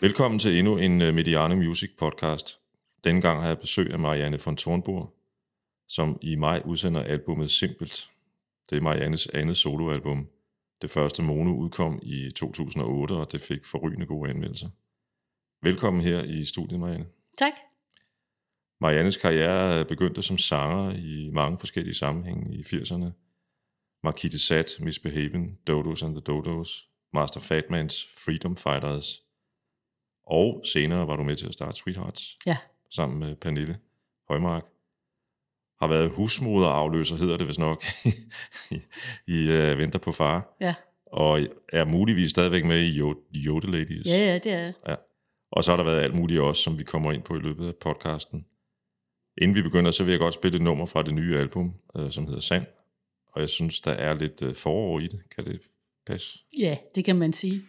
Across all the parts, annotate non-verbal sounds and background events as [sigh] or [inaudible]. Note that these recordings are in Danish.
Velkommen til endnu en øh, Mediane Music podcast. Denne gang har jeg besøg af Marianne von Thornburg, som i maj udsender albumet Simpelt. Det er Mariannes andet soloalbum. Det første mono udkom i 2008, og det fik forrygende gode anmeldelser. Velkommen her i studiet, Marianne. Tak. Mariannes karriere begyndte som sanger i mange forskellige sammenhænge i 80'erne. Marquis de Sade, Miss Behaven, Dodos and the Dodos, Master Fatmans Freedom Fighters, og senere var du med til at starte Sweethearts Ja. sammen med Pernille Højmark. Har været husmoderafløser, hedder det vist nok, [laughs] i, i uh, Venter på far. Ja. Og er muligvis stadigvæk med i Jo- Jode Ladies. Ja, ja, det er Ja. Og så har der været alt muligt også, som vi kommer ind på i løbet af podcasten. Inden vi begynder, så vil jeg godt spille et nummer fra det nye album, øh, som hedder Sand. Og jeg synes, der er lidt øh, forår i det. Kan det passe? Ja, det kan man sige.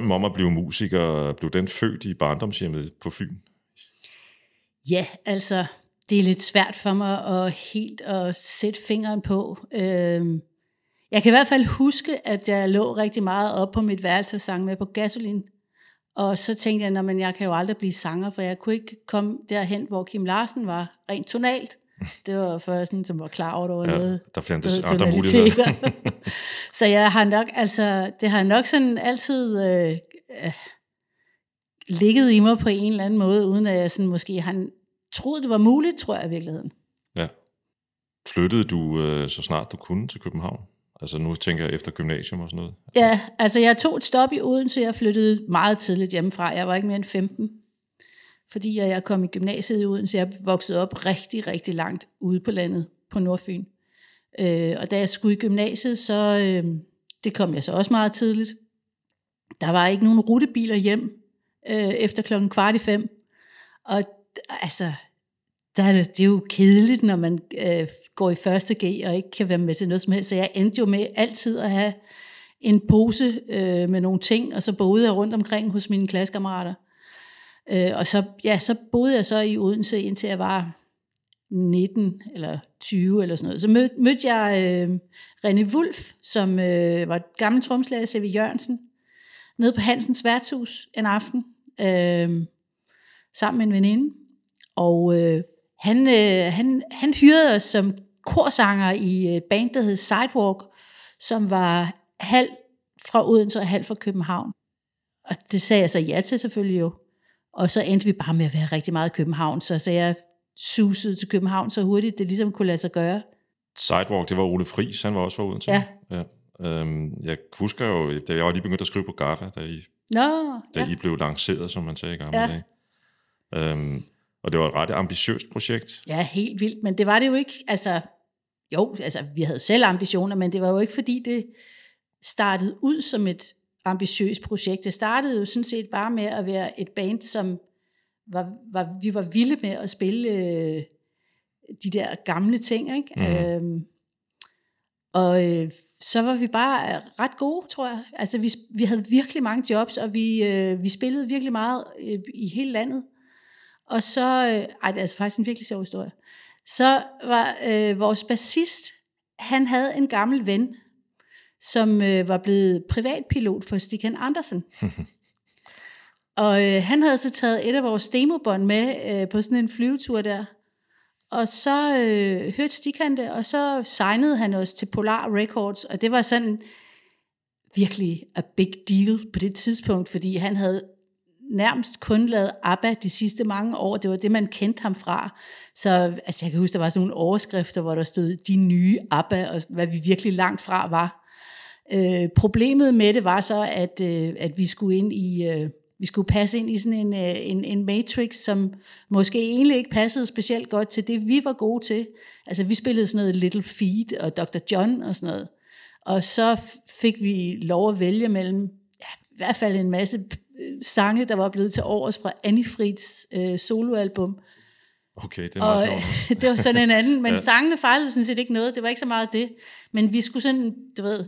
Drømmen om at blive musiker, blev den født i barndomshjemmet på Fyn? Ja, altså, det er lidt svært for mig at helt at sætte fingeren på. Øhm, jeg kan i hvert fald huske, at jeg lå rigtig meget op på mit værelse og sang med på gasolin. Og så tænkte jeg, at jeg kan jo aldrig blive sanger, for jeg kunne ikke komme derhen, hvor Kim Larsen var rent tonalt. Det var først sådan, som var klar over, at der var Ja, noget, der fandtes andre muligheder. [laughs] så jeg har nok, altså, det har nok sådan altid øh, øh, ligget i mig på en eller anden måde, uden at jeg sådan måske har troet, det var muligt, tror jeg i virkeligheden. Ja. Flyttede du øh, så snart du kunne til København? Altså nu tænker jeg efter gymnasium og sådan noget. Ja, altså jeg tog et stop i Odense, jeg flyttede meget tidligt hjemmefra. Jeg var ikke mere end 15, fordi jeg kom i gymnasiet i Odense. Jeg voksede op rigtig, rigtig langt ude på landet på Nordfyn. Øh, og da jeg skulle i gymnasiet, så øh, det kom jeg så også meget tidligt. Der var ikke nogen rutebiler hjem øh, efter klokken kvart i fem. Og altså, der er det, det er jo kedeligt, når man øh, går i første G og ikke kan være med til noget som helst. Så jeg endte jo med altid at have en pose øh, med nogle ting, og så boede jeg rundt omkring hos mine klassekammerater. Øh, og så, ja, så boede jeg så i Odense, indtil jeg var 19 eller 20 eller sådan noget. Så mød, mødte jeg øh, René Wulf, som øh, var gammel tromslager, C.V. Jørgensen, nede på Hansens værtshus en aften, øh, sammen med en veninde. Og øh, han, øh, han, han hyrede os som korsanger i et band, der hed Sidewalk, som var halv fra Odense og halv fra København. Og det sagde jeg så ja til selvfølgelig jo. Og så endte vi bare med at være rigtig meget i København, så, så jeg susede til København så hurtigt, det ligesom kunne lade sig gøre. Sidewalk, det var Ole Friis, han var også fra Odense. Ja. ja. Øhm, jeg husker jo, da jeg var lige begyndt at skrive på GAFA, da I, Nå, da ja. I blev lanceret, som man sagde i gamle Ja. dage. Øhm, og det var et ret ambitiøst projekt. ja, helt vildt, men det var det jo ikke, altså, jo, altså, vi havde selv ambitioner, men det var jo ikke, fordi det startede ud som et ambitiøst projekt. Det startede jo sådan set bare med at være et band, som var, var, vi var vilde med at spille øh, de der gamle ting, ikke? Mhm. Øhm, og øh, så var vi bare ret gode, tror jeg. Altså, vi, vi havde virkelig mange jobs, og vi, øh, vi spillede virkelig meget øh, i hele landet. Og så, øh, ej, det er altså faktisk en virkelig sjov historie. så var øh, vores bassist, han havde en gammel ven, som øh, var blevet privatpilot for Stikan Andersen. [laughs] og øh, han havde så taget et af vores demobånd med øh, på sådan en flyvetur der. Og så øh, hørte Stikan det, og så signede han os til Polar Records, og det var sådan virkelig a big deal på det tidspunkt, fordi han havde nærmest kun lavet ABBA de sidste mange år. Det var det, man kendte ham fra. Så altså, jeg kan huske, der var sådan nogle overskrifter, hvor der stod, de nye ABBA, og hvad vi virkelig langt fra var. Øh, problemet med det var så, at, øh, at vi skulle ind i... Øh, vi skulle passe ind i sådan en, øh, en, en matrix, som måske egentlig ikke passede specielt godt til det, vi var gode til. Altså, vi spillede sådan noget Little Feet og Dr. John og sådan noget. Og så fik vi lov at vælge mellem ja, i hvert fald en masse øh, sange, der var blevet til års fra Annie Frieds øh, soloalbum. Okay, det er Og [laughs] det var sådan en anden, men ja. sangene fejlede sådan set ikke noget. Det var ikke så meget det. Men vi skulle sådan, du ved,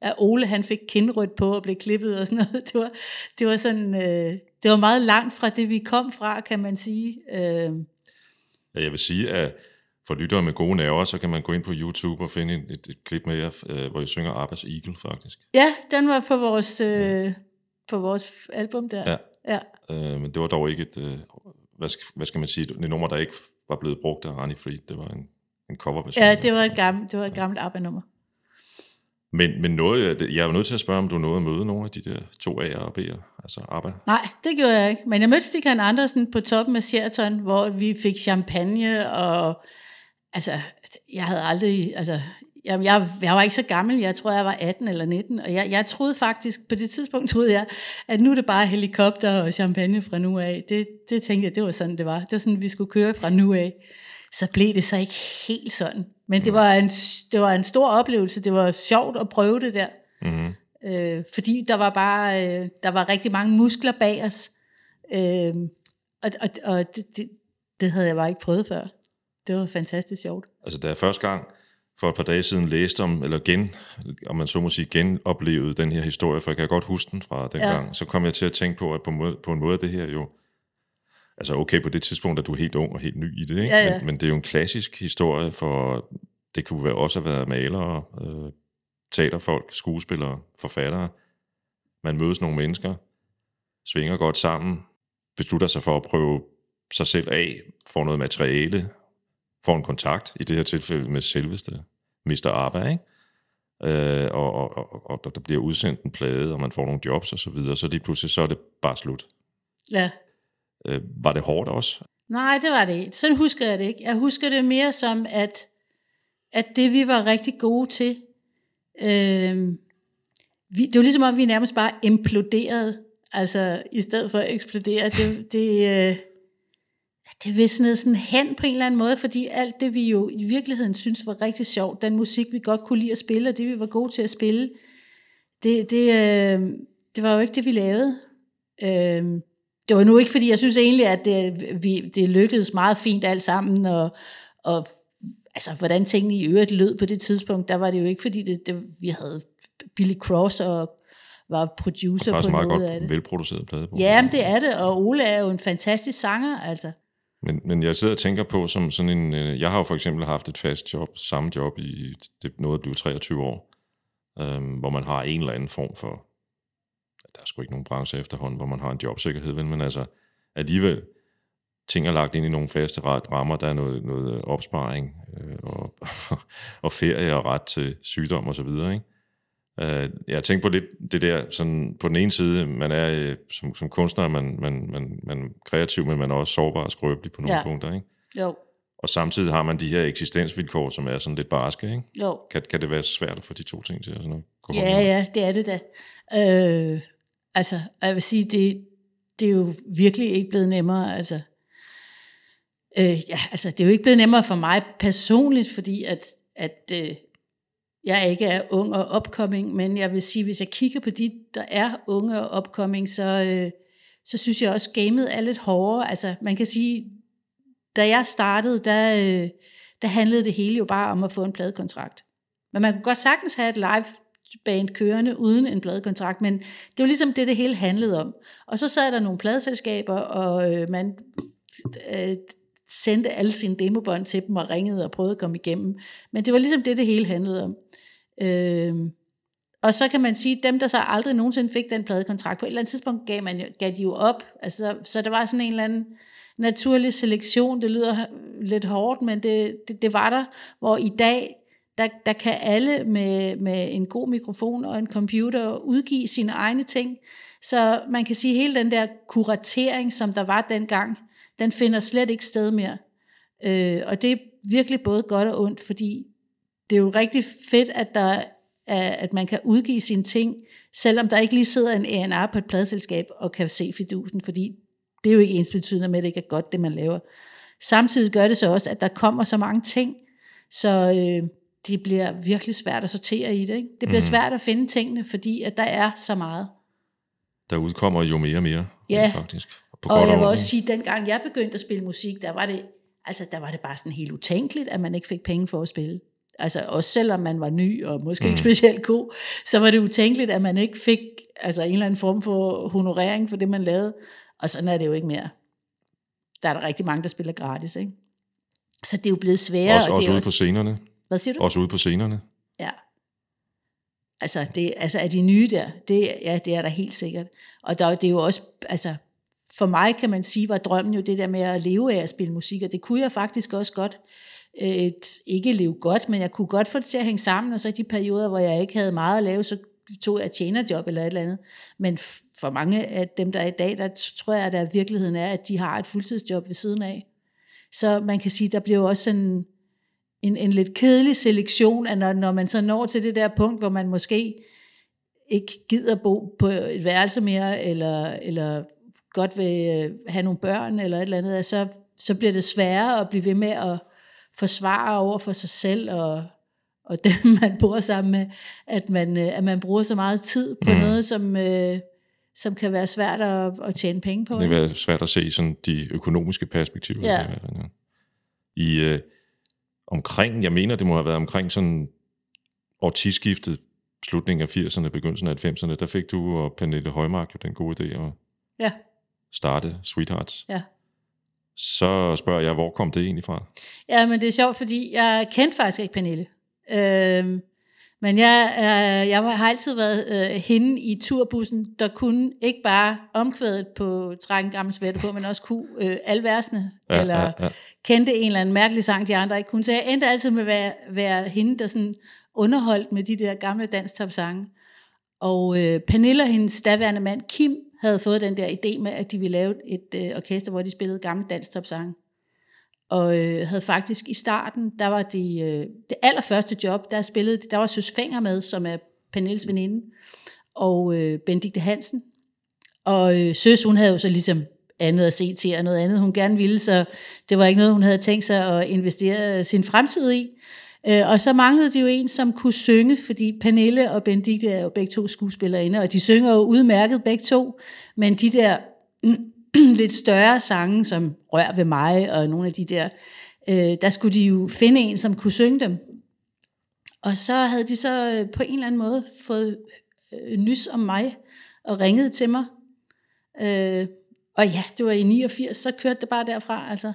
at Ole han fik kindrødt på og blev klippet og sådan noget. [laughs] Det var, det var sådan, øh, det var meget langt fra det, vi kom fra, kan man sige. Øh, Ja, jeg vil sige, at for lyttere med gode nerver, så kan man gå ind på YouTube og finde et, et, et klip med jer, øh, hvor I synger Abbas Eagle, faktisk. ja, den var på vores, øh, på vores album der. Ja. ja. Øh, men det var dog ikke et, øh, hvad, skal, hvad skal man sige, et nummer, der ikke var blevet brugt af Arnie Fried. Det var en, en coverversion. Ja, det var et gammelt, det var et gammelt ABBA-nummer. Men, men noget, jeg- jeg er jo nødt til at spørge, om du nåede at møde nogle af de der to A'er og B'er, altså ABBA. Nej, det gjorde jeg ikke. Men jeg mødte Stikan Andersen på toppen af Sheraton, hvor vi fik champagne, og altså, jeg havde aldrig, altså, Jamen, jeg, jeg var ikke så gammel, jeg tror, jeg var 18 eller 19, og jeg, jeg troede faktisk, på det tidspunkt troede jeg, at nu er det bare helikopter og champagne fra nu af. Det, det tænkte jeg, det var sådan, det var. Det var sådan, vi skulle køre fra nu af. Så blev det så ikke helt sådan. Men det var en, det var en stor oplevelse. Det var sjovt at prøve det der. Mm-hmm. Øh, fordi der var bare øh, der var rigtig mange muskler bag os. Øh, og og, og det, det, det havde jeg bare ikke prøvet før. Det var fantastisk sjovt. Altså, da jeg første gang for et par dage siden læste om, eller gen, om man så må sige, genoplevede den her historie, for jeg kan godt huske den fra den Ja. gang, så kom jeg til at tænke på, at på en måde, på en måde det her jo, altså okay, på det tidspunkt, at du er helt ung og helt ny i det, ikke? Ja, ja. Men, men det er jo en klassisk historie for, det kunne være også at være malere, øh, teaterfolk, skuespillere, forfattere. Man mødes nogle mennesker, svinger godt sammen, beslutter sig for at prøve sig selv af, får noget materiale, får en kontakt, i det her tilfælde med selveste Mr. Abba, ikke? Øh, og, og, og, og der bliver udsendt en plade, og man får nogle jobs og så videre, så lige pludselig så er det bare slut. Ja. Øh, var det hårdt også? Nej, det var det ikke. Sådan husker jeg det ikke. Jeg husker det mere som, at, at det vi var rigtig gode til, øh, vi, det var ligesom om, vi nærmest bare imploderede, altså i stedet for at eksplodere. Det, det, øh, det visnede sådan hen på en eller anden måde, fordi alt det, vi jo i virkeligheden synes var rigtig sjovt, den musik, vi godt kunne lide at spille, og det, vi var gode til at spille, det, det, øh, det var jo ikke det, vi lavede. Øh, det var nu ikke, fordi jeg synes egentlig, at det, vi, det lykkedes meget fint alt sammen, og, og altså, hvordan tingene i øvrigt lød på det tidspunkt, der var det jo ikke, fordi det, det, vi havde Billy Cross og var producer på meget noget af godt det. velproduceret plade på. Ja, men det er det, og Ole er jo en fantastisk sanger, altså. Men, men jeg sidder og tænker på, som sådan en, øh, jeg har jo for eksempel haft et fast job, samme job i det noget at blive 23 år, øhm, hvor man har en eller anden form for, der er sgu ikke nogen branche efterhånden, hvor man har en jobsikkerhed, vel, men altså alligevel, ting er lagt ind i nogle faste ra- rammer, der er noget, noget øh, opsparing øh, og, [laughs] og ferie og ret til sygdom og så videre, ikke? Øh, jeg tænker på lidt det der, sådan på den ene side, man er øh, som, som kunstner, man, man, man, man er kreativ, men man er også sårbar og skrøbelig på nogle Ja. punkter, ikke? Jo, Og samtidig har man de her eksistensvilkår, som er sådan lidt barske, ikke? jo. Kan, kan det være svært at få de to ting til at sådan i Ja, ja, det er det da. Øh, altså, og jeg vil sige, det, det er jo virkelig ikke blevet nemmere. Altså, øh, ja, altså, det er jo ikke blevet nemmere for mig personligt, fordi at, at øh, jeg ikke er ung og upcoming, men jeg vil sige, hvis jeg kigger på de, der er unge og upcoming, så, øh, så synes jeg også, gamet er lidt hårdere. Altså, man kan sige, da jeg startede, der, øh, der handlede det hele jo bare om at få en pladekontrakt. Men man kunne godt sagtens have et live band kørende uden en pladekontrakt, men det var ligesom det, det hele handlede om. Og så sad der nogle pladeselskaber, og øh, man, øh, sendte alle sine demobånd til dem og ringede og prøvede at komme igennem. Men det var ligesom det, det hele handlede om. Øh, og så kan man sige, at dem, der så aldrig nogensinde fik den pladekontrakt, på et eller andet tidspunkt gav, man, gav de jo op. Altså, så der var sådan en eller anden naturlig selektion. Det lyder lidt hårdt, men det, det, det var der. Hvor i dag, der, der kan alle med, med en god mikrofon og en computer udgive sine egne ting. Så man kan sige, at hele den der kuratering, som der var dengang, den finder slet ikke sted mere. Øh, og det er virkelig både godt og ondt, fordi det er jo rigtig fedt, at, der er, at man kan udgive sine ting, selvom der ikke lige sidder en A&R på et pladeselskab og kan se fidusen, fordi det er jo ikke ens betydende med, at det ikke er godt, det man laver. Samtidig gør det så også, at der kommer så mange ting, så øh, det bliver virkelig svært at sortere i det. Ikke? Det bliver mm. svært at finde tingene, fordi at der er så meget. Der udkommer jo mere og mere, Ja. faktisk. På Og jeg vil også sige, at dengang jeg begyndte at spille musik, der var det, altså, der var det bare sådan helt utænkeligt, at man ikke fik penge for at spille. Altså også selvom man var ny og måske ikke specielt god, så var det utænkeligt, at man ikke fik altså, en eller anden form for honorering for det, man lavede. Og sådan er det jo ikke mere. Der er der rigtig mange, der spiller gratis. Ikke? Så det er jo blevet sværere. Også, og det også ude på scenerne. Hvad siger du? Også ude på scenerne. Ja. Altså, det, altså er de nye der, det, ja, det er der helt sikkert. Og der, det er jo også, altså, for mig kan man sige, var drømmen jo det der med at leve af at spille musik, og det kunne jeg faktisk også godt. Et, ikke leve godt, men jeg kunne godt få det til at hænge sammen, og så i de perioder, hvor jeg ikke havde meget at lave, så tog jeg tjenerjob eller et eller andet. Men for mange af dem, der er i dag, der tror jeg, at der virkeligheden er, at de har et fuldtidsjob ved siden af. Så man kan sige, der bliver jo også sådan en, en lidt kedelig selektion, at når, når man så når til det der punkt, hvor man måske ikke gider bo på et værelse mere, eller, eller godt vil øh, have nogle børn, eller et eller andet, så, så bliver det sværere at blive ved med at forsvare over for sig selv, og, og [laughs] dem, man bor sammen med, at man, øh, at man bruger så meget tid på mm. noget, som, øh, som kan være svært at, at tjene penge på. Det kan være svært at se sådan de økonomiske perspektiver. Ja. I øh, omkring, jeg mener, det må have været omkring sådan årtiskiftet, slutningen af 80'erne, begyndelsen af 90'erne, der fik du og Pernille Højmark jo den gode idé at Ja, starte Sweethearts. ja. Så spørger jeg, hvor kom det egentlig fra? Ja, men det er sjovt, fordi jeg kendte faktisk ikke Pernille. Øhm, men jeg, øh, jeg har altid været øh, hende i turbussen, der kunne ikke bare omkvædet på trække en gammel svætte på, men også kunne øh, alle versene, Ja, eller ja. ja. kendte en eller anden mærkelig sang, de andre ikke kunne. Så jeg endte altid med at være, være hende, der sådan underholdt med de der gamle danstop-sange. Og øh, Pernille og hendes daværende mand Kim havde fået den der idé med, at de ville lave et øh, orkester, hvor de spillede gamle danstop-sange. Og øh, havde faktisk i starten, der var det, øh, det allerførste job, der spillede, der var Søs Fenger med, som er Pernilles veninde, og øh, Benedikte Hansen. Og øh, Søs, hun havde jo så ligesom andet at se til, og noget andet, hun gerne ville, så det var ikke noget, hun havde tænkt sig at investere sin fremtid i. Øh, og så manglede det jo en, som kunne synge, fordi Pernille og Benedikte er jo begge to skuespillerinde, og de synger jo udmærket begge to, men de der [clears throat] lidt større sange, som Rør ved mig, og nogle af de der, øh, der skulle de jo finde en, som kunne synge dem. Og så havde de så øh, på en eller anden måde fået øh, nys om mig, og ringede til mig. Øh, og ja, det var i 89, så kørte det bare derfra, altså.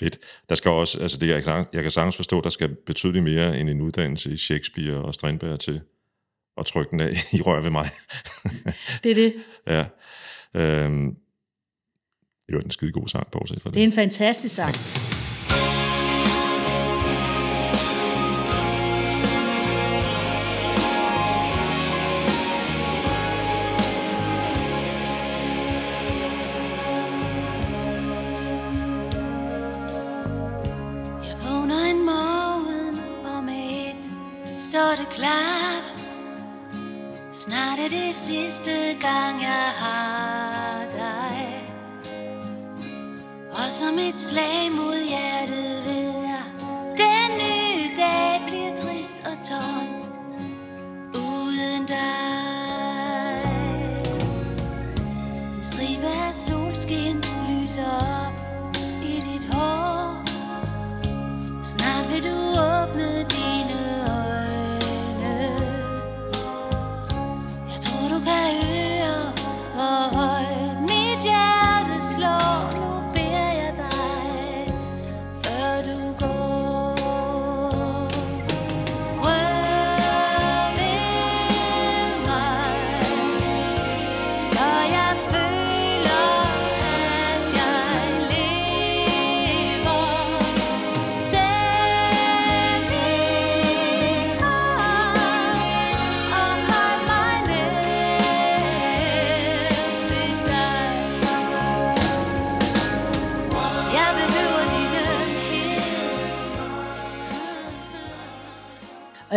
Fedt. Der skal også, altså det, jeg, kan, jeg kan sagtens forstå, der skal betydeligt mere end en uddannelse i Shakespeare og Strindberg til at trykke den af i rør ved mig. Det er det. [laughs] ja. Øhm, det var en skide god sang, bortset fra det. Det er en fantastisk sang. Et står det klart. Snart er det sidste gang, jeg har Og som et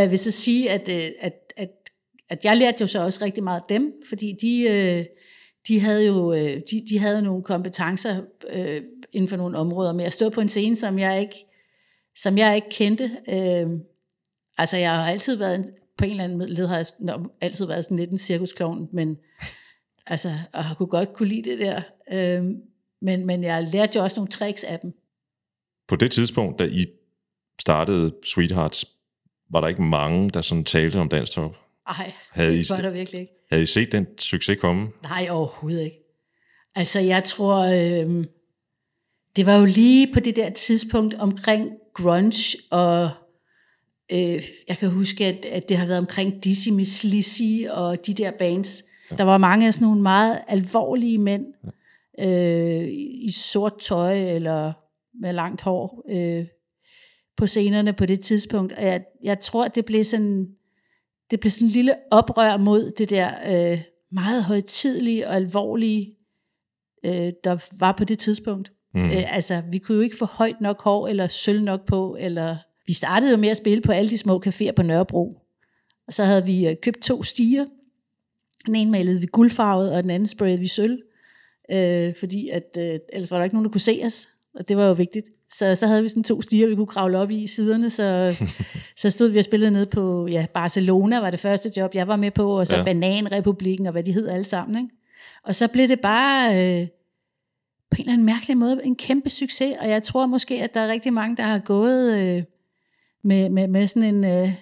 jeg vil så sige, at, øh, at, at, at jeg lærte jo så også rigtig meget af dem, fordi de, øh, de havde jo øh, de, de havde nogle kompetencer inden for nogle områder men jeg stod på en scene, som jeg ikke, som jeg ikke kendte. Altså, jeg har altid været, en, på en eller anden led har jeg altid været sådan lidt en cirkusklovn, men altså, og har kunne godt kunne lide det der. Øh, men, men jeg lærte jo også nogle tricks af dem. På det tidspunkt, da I startede Sweethearts, var der ikke mange, der sådan talte om Dansk Top? Nej, det var der virkelig ikke. Havde I set den succes komme? Nej, overhovedet ikke. Altså, jeg tror, øh, det var jo lige på det der tidspunkt omkring grunge, og øh, jeg kan huske, at, at det har været omkring Dizzy Miss Lizzy og de der bands. Ja. Der var mange af sådan nogle meget alvorlige mænd ja. øh, i sort tøj eller med langt hår øh, på scenerne på det tidspunkt. Og jeg, jeg tror, det blev sådan det blev sådan en lille oprør mod det der øh, meget højtidlige og alvorlige, øh, der var på det tidspunkt. Mm. Øh, altså, vi kunne jo ikke få højt nok hår, eller sølv nok på, eller... Vi startede jo med at spille på alle de små caféer på Nørrebro. Og så havde vi øh, købt to stiger. Den ene malede vi guldfarvet, og den anden sprayede vi sølv. Øh, fordi at, øh, ellers var der ikke nogen, der kunne se os. Og det var jo vigtigt. Så, så havde vi sådan to stiger, vi kunne kravle op i siderne, så, [laughs] så stod vi og spillede ned på, ja, Barcelona var det første job, jeg var med på, og så ja. Bananrepublikken, og hvad de hed alle sammen. Ikke? Og så blev det bare øh, på en eller anden mærkelig måde en kæmpe succes, og jeg tror måske, at der er rigtig mange, der har gået øh, med, med, med sådan en... Øh,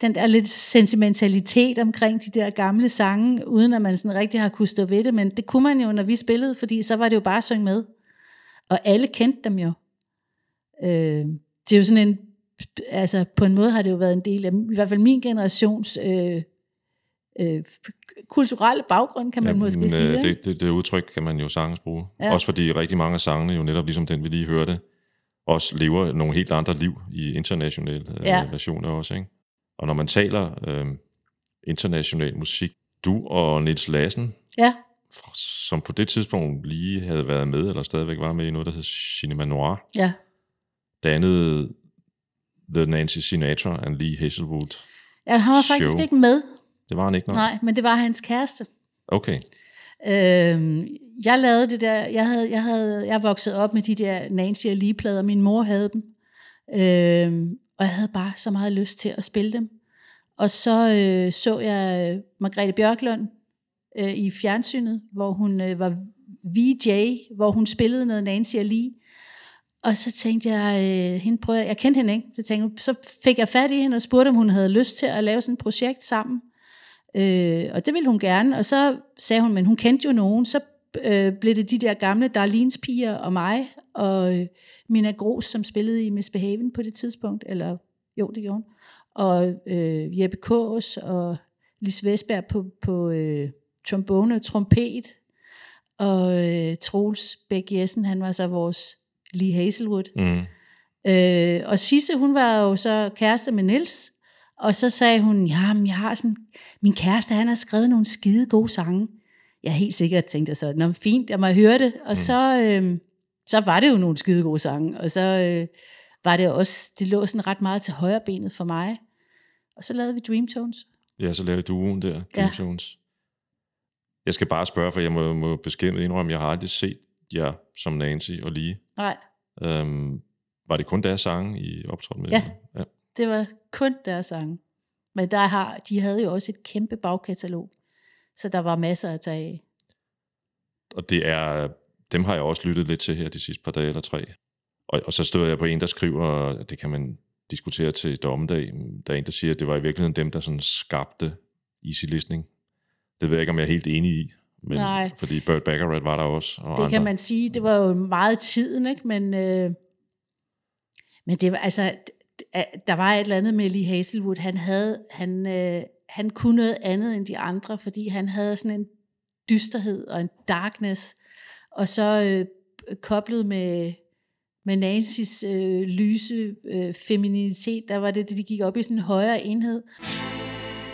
den der lidt sentimentalitet omkring de der gamle sange, uden at man sådan rigtig har kunne stå ved det, men det kunne man jo, når vi spillede, fordi så var det jo bare at synge med. Og alle kendte dem jo. Øh, det er jo sådan en, altså på en måde har det jo været en del af, i hvert fald min generations øh, øh, kulturelle baggrund, kan man ja, måske men, sige. Øh, det, det, det udtryk kan man jo sagtens bruge. Ja. Også fordi rigtig mange af sangene, jo netop ligesom den, vi lige hørte, også lever nogle helt andre liv i internationale øh, ja. versioner også. Ikke? Og når man taler øh, international musik, du og Nils Lassen, ja som på det tidspunkt lige havde været med, eller stadigvæk var med i noget, der hed Cinema Noir. Ja. Dannede The Nancy Sinatra and Lee Hazelwood Ja, han var faktisk show. ikke med. Det var han ikke, nok. Nej, men det var hans kæreste. Okay. Øhm, jeg lavede det der, jeg havde, jeg havde, jeg voksede op med de der Nancy og Lee plader, min mor havde dem. Øhm, og jeg havde bare så meget lyst til at spille dem. Og så øh, så jeg Margrethe Bjørklund øh, i fjernsynet, hvor hun øh, var VJ, hvor hun spillede noget Nancy og Lee. Og så tænkte jeg, øh, hende prøvede, jeg kendte hende ikke, så, tænkte, så fik jeg fat i hende og spurgte, om hun havde lyst til at lave sådan et projekt sammen. Øh, og det ville hun gerne, og så sagde hun, men hun kendte jo nogen, så øh, blev det de der gamle Darlens piger og mig, og øh, Mina Gros, som spillede i Miss Behaven på det tidspunkt, eller jo, det gjorde hun, og øh, Jeppe Kås og Lis Vesberg på, på øh, trombone og trompet, og øh, Troels Bæk Jessen, han var så vores Lee Hazelwood. Mm. Øh, og Sisse, hun var jo så kæreste med Nils, og så sagde hun, ja, men jeg har sådan, min kæreste, han har skrevet nogle skide gode sange. Jeg er helt sikkert tænkte jeg så, nå fint, jeg må høre det. Og mm. så, øh, så var det jo nogle skide gode sange, og så øh, var det også, det lå sådan ret meget til højre benet for mig. Og så lavede vi Dreamtones. Ja, så lavede du der, Dreamtones. Ja. Jeg skal bare spørge, for jeg må, må beskæmme indrømme, jeg har aldrig set jer som Nancy og lige. Nej. Øhm, var det kun deres sange, I optrådte med? Ja, ja, det var kun deres sange. Men der har, de havde jo også et kæmpe bagkatalog, så der var masser at tage af. Og det er, dem har jeg også lyttet lidt til her de sidste par dage eller tre. Og, og så stod jeg på en, der skriver, at det kan man diskutere til dommedag. Der er en, der siger, at det var i virkeligheden dem, der sådan skabte easy listening. Det ved jeg ikke, om jeg er helt enig i. Men, Nej. Fordi Burt Baccarat var der også. Og det andre. kan man sige. Det var jo meget tiden, ikke? Men, øh, men det var altså... Der var et eller andet med Lee Hazelwood. Han havde... Han, øh, han kunne noget andet end de andre, fordi han havde sådan en dysterhed og en darkness. Og så øh, koblet med, med Nancy's øh, lyse øh, femininitet, der var det, det, de gik op i sådan en højere enhed.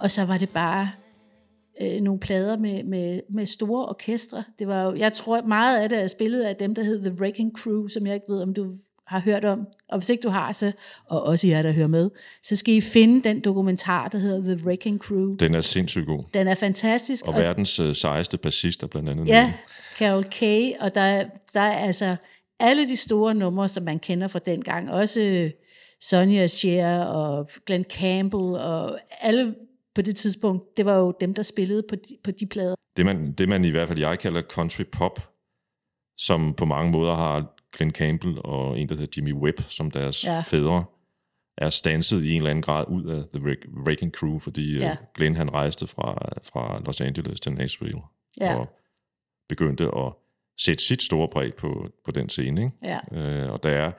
Og så var det bare øh, nogle plader med, med, med store orkestre. Det var jo, jeg tror meget af det er spillet af dem, der hed The Wrecking Crew, som jeg ikke ved, om du har hørt om. Og hvis ikke du har, så, og også jer, der hører med, så skal I finde den dokumentar, der hedder The Wrecking Crew. Den er sindssygt god. Den er fantastisk. Og verdens øh, sejeste bassist er blandt andet Ja. Carol Kay, og der, er- der er altså alle de store numre, som man kender fra dengang, også øh, Sonja Cher og Glenn Campbell og alle på det tidspunkt, det var jo dem, der spillede på de, på de plader. Det man, det man i hvert fald jeg kalder country pop, som på mange måder har Glenn Campbell og en, der hedder Jimmy Webb, som deres Ja. fædre, er stanset i en eller anden grad ud af The Wreck- Wrecking Crew, fordi Ja. ja. Glenn han rejste fra, fra Los Angeles til Nashville Ja. og begyndte at sætte sit store præg på, på den scene. Ikke? Ja. Øh, og der er,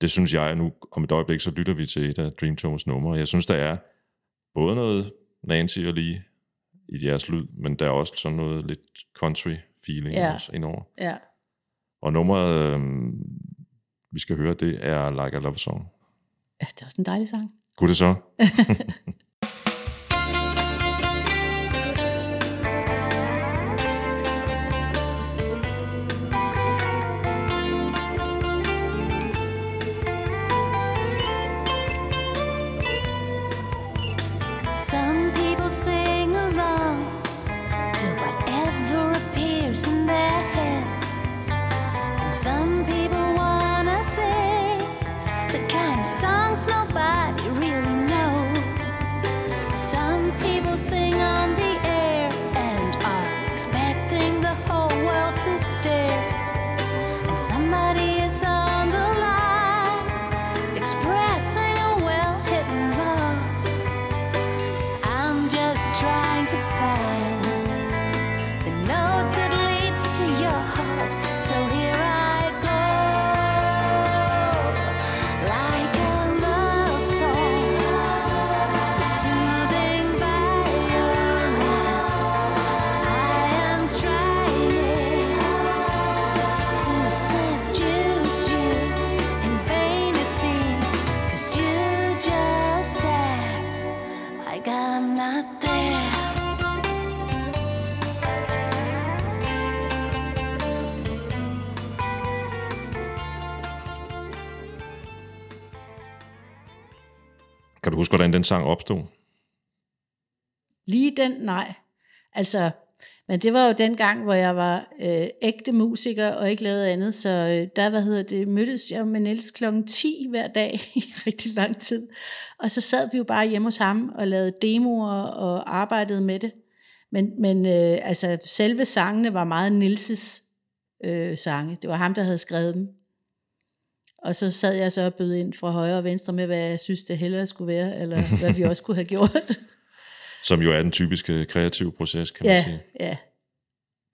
det synes jeg nu, om et øjeblik, så lytter vi til et af Dream Tones numre. Jeg synes, der er både noget Nancy og Lee i deres lyd, men der er også sådan noget lidt country feeling ja. også indover. Ja. Og nummeret, øh, vi skal høre, det er Like a Love Song. ja, det er også en dejlig sang. Kunne det så? [laughs] Kan du huske, hvordan den sang opstod? Lige den, nej. Altså, men det var jo den gang, hvor jeg var øh, ægte musiker og ikke lavede andet, så øh, der, hvad hedder det, mødtes jeg med Niels klokken 10 hver dag [laughs] i rigtig lang tid. Og så sad vi jo bare hjemme hos ham og lavede demoer og arbejdede med det. Men, men øh, altså, selve sangene var meget Nilses øh, sange. Det var ham, der havde skrevet dem. Og så sad jeg så og bød ind fra højre og venstre med, hvad jeg synes, det hellere skulle være, eller hvad vi også kunne have gjort. [laughs] Som jo er den typiske kreative proces, kan man ja, sige. ja.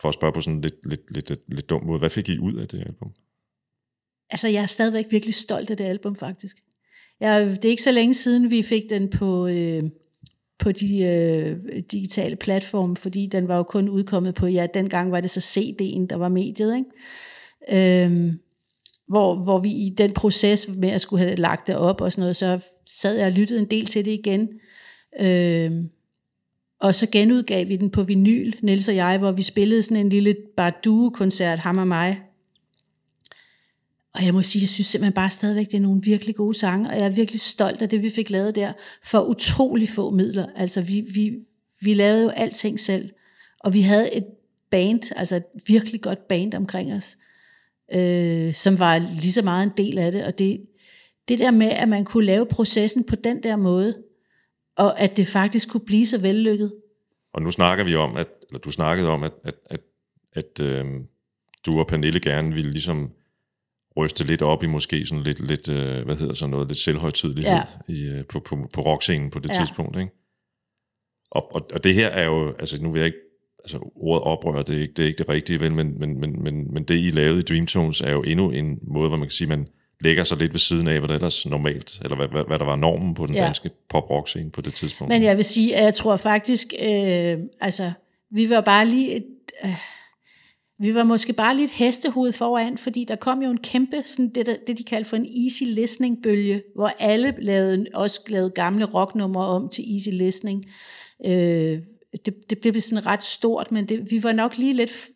For at spørge på sådan en lidt, lidt, lidt, lidt, lidt dum måde. Hvad fik I ud af det album? Altså, jeg er stadigvæk virkelig stolt af det album, faktisk. Jeg, det er ikke så længe siden, vi fik den på, øh, på de øh, digitale platforme, fordi den var jo kun udkommet på, ja, dengang var det så CD'en, der var mediet, ikke? Øhm, hvor, hvor vi i den proces med at skulle have lagt det op og sådan noget, så sad jeg og lyttede en del til det igen. Øh, og så genudgav vi den på vinyl, Niels og jeg, hvor vi spillede sådan en lille bare duo-koncert, ham og mig. Og jeg må sige, jeg synes simpelthen bare stadigvæk, det er nogle virkelig gode sange, og jeg er virkelig stolt af det, vi fik lavet der, for utrolig få midler. Altså, vi, vi, vi lavede jo alting selv, og vi havde et band, altså et virkelig godt band omkring os, øh, som var lige så meget en del af det, og det, det der med, at man kunne lave processen på den der måde, og at det faktisk kunne blive så vellykket. Og nu snakker vi om, at, eller du snakkede om, at, at, at, at øh, du og Pernille gerne ville ligesom ryste lidt op i måske sådan lidt, lidt øh, hvad hedder sådan noget, lidt selvhøjtidlighed Ja. i, øh, på, på, på rockscenen på det Ja. tidspunkt, ikke? Og, og, og det her er jo, altså nu vil jeg ikke, altså ordet oprør, det er ikke det, er ikke det rigtige, vel, men, men, men, men, men det I lavede i Dreamtones er jo endnu en måde, hvor man kan sige, man lægger sig lidt ved siden af, hvad der ellers normalt, eller hvad, hvad, hvad der var normen på den Ja. danske pop-rock scene på det tidspunkt. Men jeg vil sige, at jeg tror faktisk, øh, altså, vi var bare lige et, øh, vi var måske bare lige et hestehoved foran, fordi der kom jo en kæmpe, sådan det, der, det de kaldte for en easy listening bølge, hvor alle lavede, også lavede gamle rocknumre om til easy listening. Øh, det, det blev sådan ret stort, men det, vi var nok lige lidt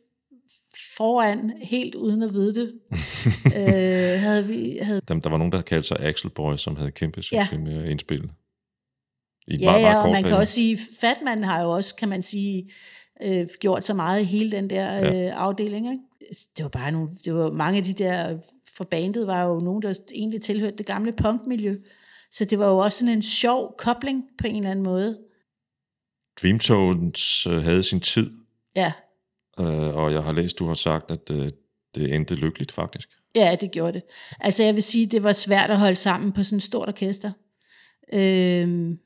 foran, helt uden at vide det. [laughs] øh, havde vi, havde Der, der var nogen, der kaldte sig Axel Boys, som havde kæmpe succes Ja. med at indspille. I Ja, meget, meget ja, og man kan periode. også sige, Fatman har jo også, kan man sige, øh, gjort så meget i hele den der Ja. øh, afdeling. Ikke? Det var bare nogle, det var mange af de der, for bandet var jo nogen, der egentlig tilhørte det gamle punkmiljø. Så det var jo også sådan en sjov kobling på en eller anden måde. Dreamtones øh, havde sin tid, Ja, øh, og jeg har læst, du har sagt, at øh, det endte lykkeligt faktisk. ja det gjorde det. Altså jeg vil sige, det var svært at holde sammen på sådan et stort orkester. Øhm,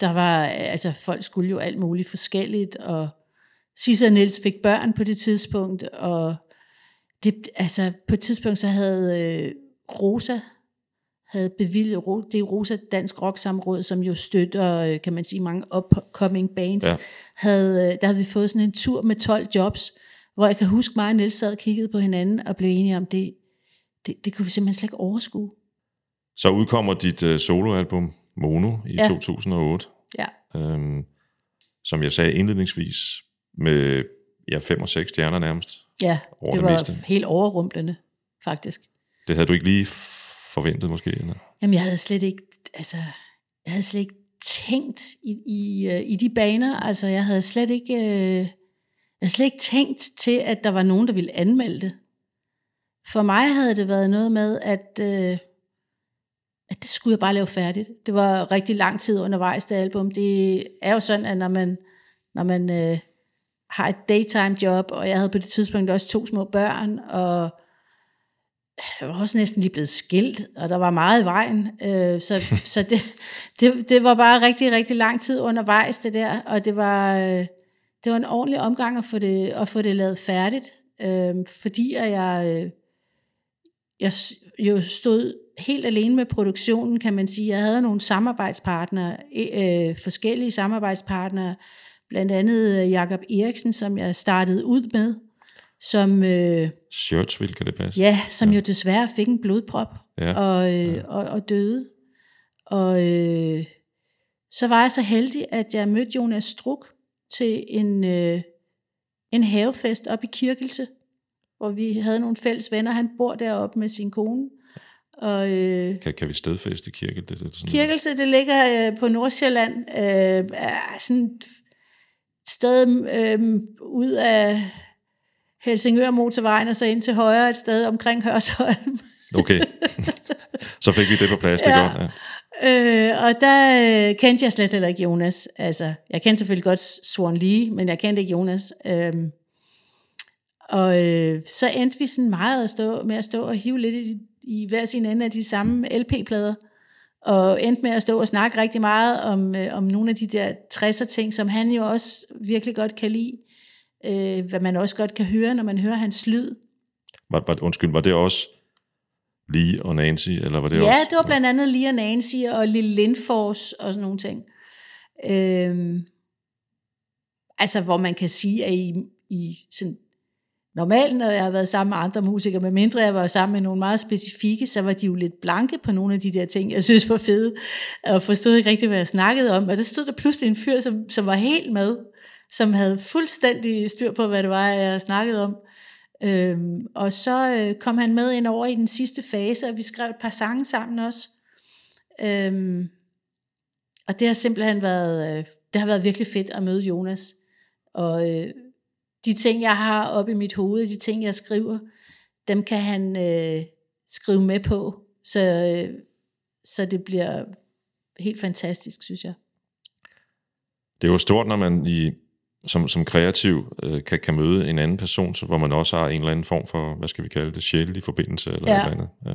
der var, altså folk skulle jo alt muligt forskelligt, og Sisse og Niels fik børn på det tidspunkt, og det, altså på et tidspunkt så havde øh, Rosa havde bevilget, det Rosa Dansk Rock Samråd, som jo støtter, øh, kan man sige, mange upcoming bands, Ja. havde, øh, der havde vi fået sådan en tur med 12 jobs, hvor jeg kan huske mig og Niels sad og kiggede på hinanden og blev enige om, det, det, det kunne vi simpelthen slet ikke overskue. Så udkommer dit øh, soloalbum Mono i ja. Ja. 2008, Ja. øhm, som jeg sagde indledningsvis, med ja, fem og seks stjerner nærmest. Ja, det det var meste. helt overrumplende, faktisk. Det havde du ikke lige forventet måske? Eller? Jamen, jeg havde slet ikke, altså, jeg havde slet ikke tænkt i, i, øh, i de baner. Altså, jeg havde slet ikke, øh, jeg havde slet ikke tænkt til, at der var nogen, der ville anmelde det. For mig havde det været noget med, at, øh, at det skulle jeg bare lave færdigt. Det var rigtig lang tid undervejs, det album. Det er jo sådan, at når man, når man øh, har et daytime job, og jeg havde på det tidspunkt også to små børn, og jeg var også næsten lige blevet skilt, og der var meget i vejen. Øh, så så det, det, det var bare rigtig, rigtig lang tid undervejs, det der. Og det var, øh, det var en ordentlig omgang at få det, at få det lavet færdigt. Øh, fordi at jeg, øh, jeg jo stod helt alene med produktionen, kan man sige. Jeg havde nogle samarbejdspartnere, e, øh, forskellige samarbejdspartnere, blandt andet øh, Jakob Eriksen, som jeg startede ud med, som... Øh, Churchville, kan det passe? Ja, som jo desværre fik en blodprop Ja. og, øh, og, og døde. Og øh, så var jeg så heldig, at jeg mødte Jonas Struk til en, øh, en havefest op i Kirkelse, hvor vi havde nogle fælles venner. Han bor deroppe med sin kone. Og øh, Kan, kan vi stedfæste kirke? Det, det, sådan, Kirkelse, det ligger øh, på Nordsjælland, øh, er sådan et sted øh, ud af Helsingør motorvejen, og så ind til højre et sted omkring Hørsholm. Okay, så fik vi det på plads, det Ja. godt. Ja. Øh, og der øh, kendte jeg slet heller ikke Jonas. Altså, jeg kendte selvfølgelig godt Swan Lee, men jeg kendte ikke Jonas. Øhm, og øh, så endte vi sådan meget at stå, med at stå og hive lidt i, i hver sin ende af de samme LP-plader. Og endte med at stå og snakke rigtig meget om, øh, om nogle af de der 60'er ting, som han jo også virkelig godt kan lide. Øh, hvad man også godt kan høre, når man hører hans lyd. Var, var, undskyld, var det også Lee og Nancy, eller var det ja, også? det var blandt andet Lia Nancy og Lille Lindfors og sådan nogle ting. Øhm, altså, hvor man kan sige, at i, i sådan, normalt, når jeg har været sammen med andre musikere, med mindre jeg var sammen med nogle meget specifikke, så var de jo lidt blanke på nogle af de der ting, jeg synes var fede, og forstod ikke rigtig, hvad jeg snakkede om. Og der stod der pludselig en fyr, som, som var helt med, som havde fuldstændig styr på, hvad det var, jeg snakkede om. Øhm, og så øh, kom han med ind over i den sidste fase, og vi skrev et par sange sammen også. Øhm, og det har simpelthen været, øh, det har været virkelig fedt at møde Jonas. Og øh, de ting, jeg har oppe i mit hoved, de ting, jeg skriver, dem kan han øh, skrive med på. Så, øh, så det bliver helt fantastisk, synes jeg. Det er jo stort, når man i, som, som kreativ øh, kan, kan møde en anden person, så, hvor man også har en eller anden form for, hvad skal vi kalde det, sjælelig forbindelse eller Ja. eller andet. Ja.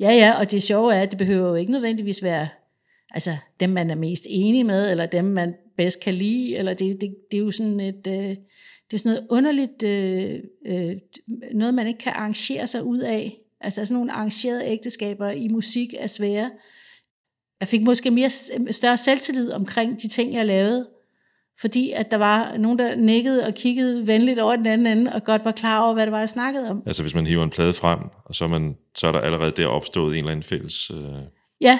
Ja, ja, og det sjove er, at det behøver jo ikke nødvendigvis være altså, dem, man er mest enig med, eller dem, man bedst kan lide, eller det, det, det er jo sådan et... Øh, det er sådan noget underligt, øh, øh, noget man ikke kan arrangere sig ud af. Altså sådan nogle arrangerede ægteskaber i musik er svære. Jeg fik måske mere større selvtillid omkring de ting, jeg lavede, fordi at der var nogen, der nikkede og kiggede venligt over den anden ende, og godt var klar over, hvad det var, jeg snakkede om. Altså hvis man hiver en plade frem, og så er, man, så er der allerede der opstået en eller anden fælles øh, Ja,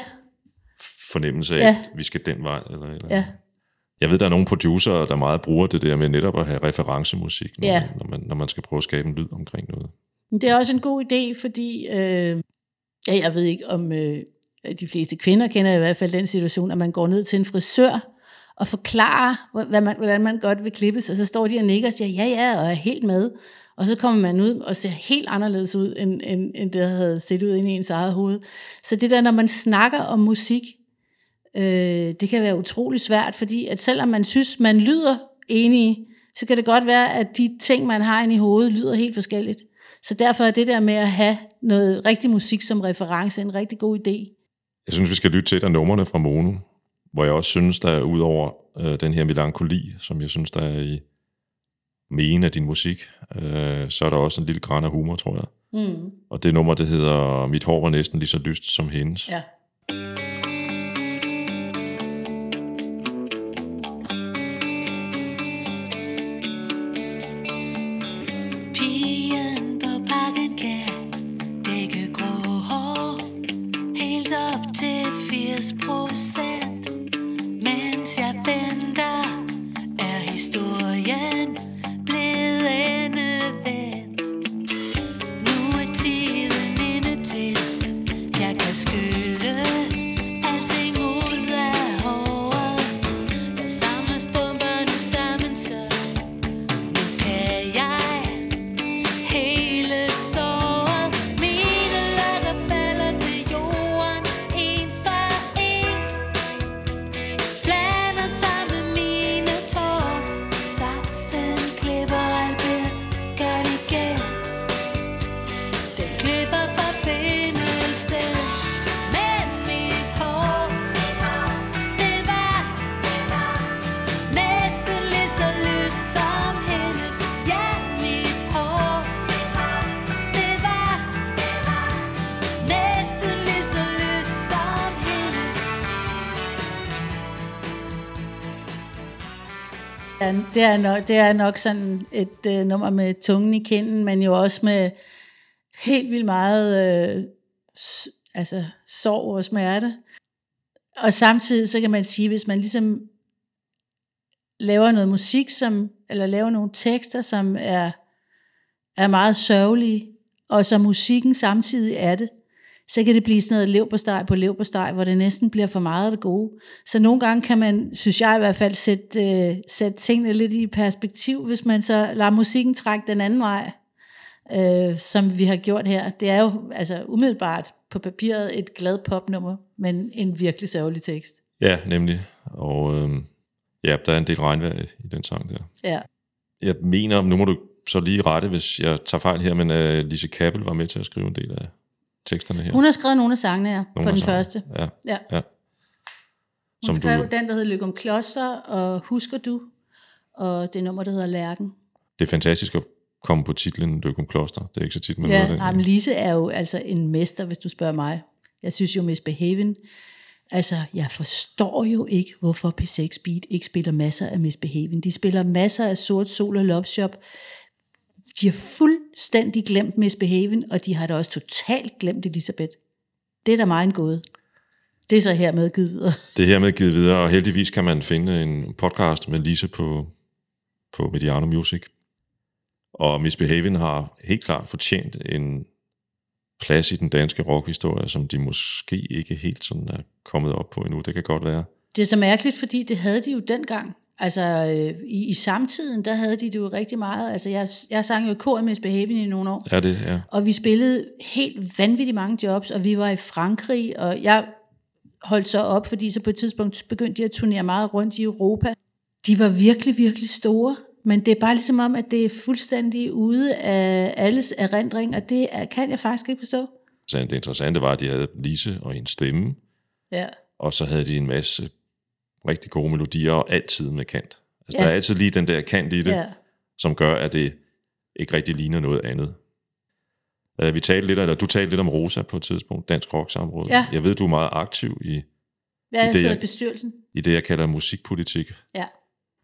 fornemmelse af, Ja. at vi skal den vej. Eller, eller. ja. Jeg ved, der er nogle producer, der meget bruger det der med netop at have referencemusik, når, Ja. man, når, man, når man skal prøve at skabe en lyd omkring noget. Men det er også en god idé, fordi øh, ja, jeg ved ikke, om øh, de fleste kvinder kender i hvert fald den situation, at man går ned til en frisør og forklare, hvad man, hvordan man godt vil klippes, og så står de og nikker og siger, ja, ja, og er helt med. Og så kommer man ud og ser helt anderledes ud, end, end, end det havde set ud inde i ens eget hoved. Så det der, når man snakker om musik, øh, det kan være utrolig svært, fordi at selvom man synes, man lyder enige, så kan det godt være, at de ting, man har inde i hovedet, lyder helt forskelligt. Så derfor er det der med at have noget rigtig musik som reference en rigtig god idé. Jeg synes, vi skal lytte til et af numrene fra Mono, hvor jeg også synes, der er ud over øh, den her melankoli, som jeg synes, der er i mene af din musik, øh, så er der også en lille græn af humor, tror jeg. Mm. Og det nummer, det hedder Mit hår var næsten lige så lyst som hendes. Ja. Nok, det er nok sådan et øh, nummer med tungen i kinden, men jo også med helt vildt meget øh, s- altså, sorg og smerte. Og samtidig så kan man sige, hvis man ligesom laver noget musik, som, eller laver nogle tekster, som er, er meget sørgelige, og så musikken samtidig er det, så kan det blive sådan noget lev på steg på lev på steg, hvor det næsten bliver for meget af det gode. Så nogle gange kan man, synes jeg i hvert fald, sætte, øh, sætte tingene lidt i perspektiv, hvis man så lader musikken trække den anden vej, øh, som vi har gjort her. Det er jo altså umiddelbart på papiret et glad popnummer, men en virkelig sørgelig tekst. Ja, nemlig. Og øh, ja, der er en del regnvejr i, den sang der. Ja. Jeg mener, nu må du så lige rette, hvis jeg tager fejl her, men uh, Lise Kappel var med til at skrive en del af teksterne her. Hun har skrevet nogle af sangene her, Nogle på den sangene. første. Ja, Ja. ja. Hun Som skrev du, den, der hedder Lykke om Klodser, og Husker du, og det nummer, der hedder Lærken. det er fantastisk at komme på titlen Løgum Kloster. Det er ikke så tit, man Ja, den. nej, men Lise er jo altså en mester, hvis du spørger mig. Jeg synes jo, Misbehaving, altså jeg forstår jo ikke, hvorfor P6 Beat ikke spiller masser af Misbehaving. De spiller masser af Sort Sol og Love Shop. De har fuldstændig glemt Misbehaving, og de har da også totalt glemt Elisabeth. Det er da meget en gåde. Det er så hermed givet videre. [laughs] Det er hermed givet videre, og heldigvis kan man finde en podcast med Lise på, på Mediano Music. Og Misbehaving har helt klart fortjent en plads i den danske rockhistorie, som de måske ikke helt sådan er kommet op på endnu. Det kan godt være. Det er så mærkeligt, fordi det havde de jo dengang. Altså øh, i, i samtiden, der havde de det jo rigtig meget. Altså jeg, jeg sang jo kor med Behaving i nogle år. Er det, ja. Og vi spillede helt vanvittigt mange jobs, og vi var i Frankrig, og jeg holdt så op, fordi så på et tidspunkt begyndte de at turnere meget rundt i Europa. De var virkelig, virkelig store, men det er bare ligesom om, at det er fuldstændig ude af alles erindring, og det kan jeg faktisk ikke forstå. Så det interessante var, at de havde Lise og en stemme, Ja. og så havde de en masse rigtig gode melodier, og altid med kant. Altså, Ja. Der er altid lige den der kant i det, Ja. som gør, at det ikke rigtig ligner noget andet. Uh, vi talte lidt, eller du talte lidt om Rosa på et tidspunkt, Dansk Rock Samråd. Ja. Jeg ved, du er meget aktiv i, Jeg det, sidder i jeg- bestyrelsen. i det, jeg kalder musikpolitik. Ja.